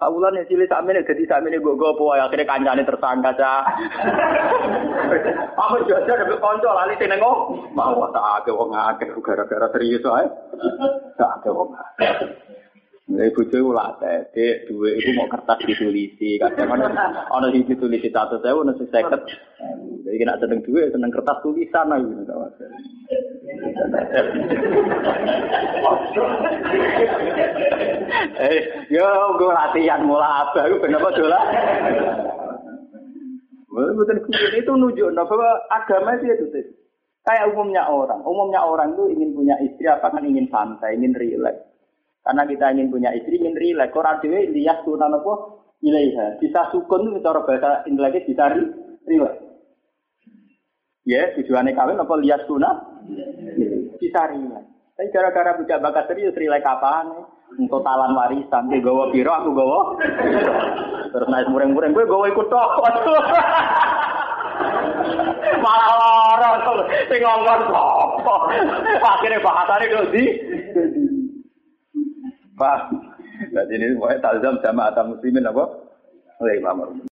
Sabulan yang cilik sama ini, jadi sama ini gue gue. Akhirnya kancane tersangka cah. Aku juga ada lebih kontrol, lali tenengok. Mau tak ada wong ada gara-gara serius aja. Tak ada uang. Lha bojo iku late, Dik, duwe iku mau kertas ditulisi. Kadang ana ana sing ditulisi 100.000, ana sing 50. Jadi nek seneng duwe seneng kertas tulisan ae ngono ta. Eh, yo gue latihan mula abah iku ben apa dolan. Betul itu nunjuk bahwa agama itu itu kayak umumnya orang. Umumnya orang itu ingin punya istri apa kan ingin santai, ingin rileks. Karena kita ingin punya istri, ingin rileks. Orang dewe lihat sunan apa? Ilaiha. Bisa sukun itu cara bahasa Inggrisnya bisa rileks. Ya, tujuannya kawin apa lihat sunan? Bisa rileks. Tapi gara-gara buka bakat serius rileks kapan? Untuk talan warisan, dia gawa piro, aku gawa. Terus naik mureng-mureng, gue gawa ikut tok. Malah lara sing ngongkon sapa. Akhire bahasane kok di. Pak. Jadi ini pokoknya talzam sama atam muslimin apa? Oleh Imam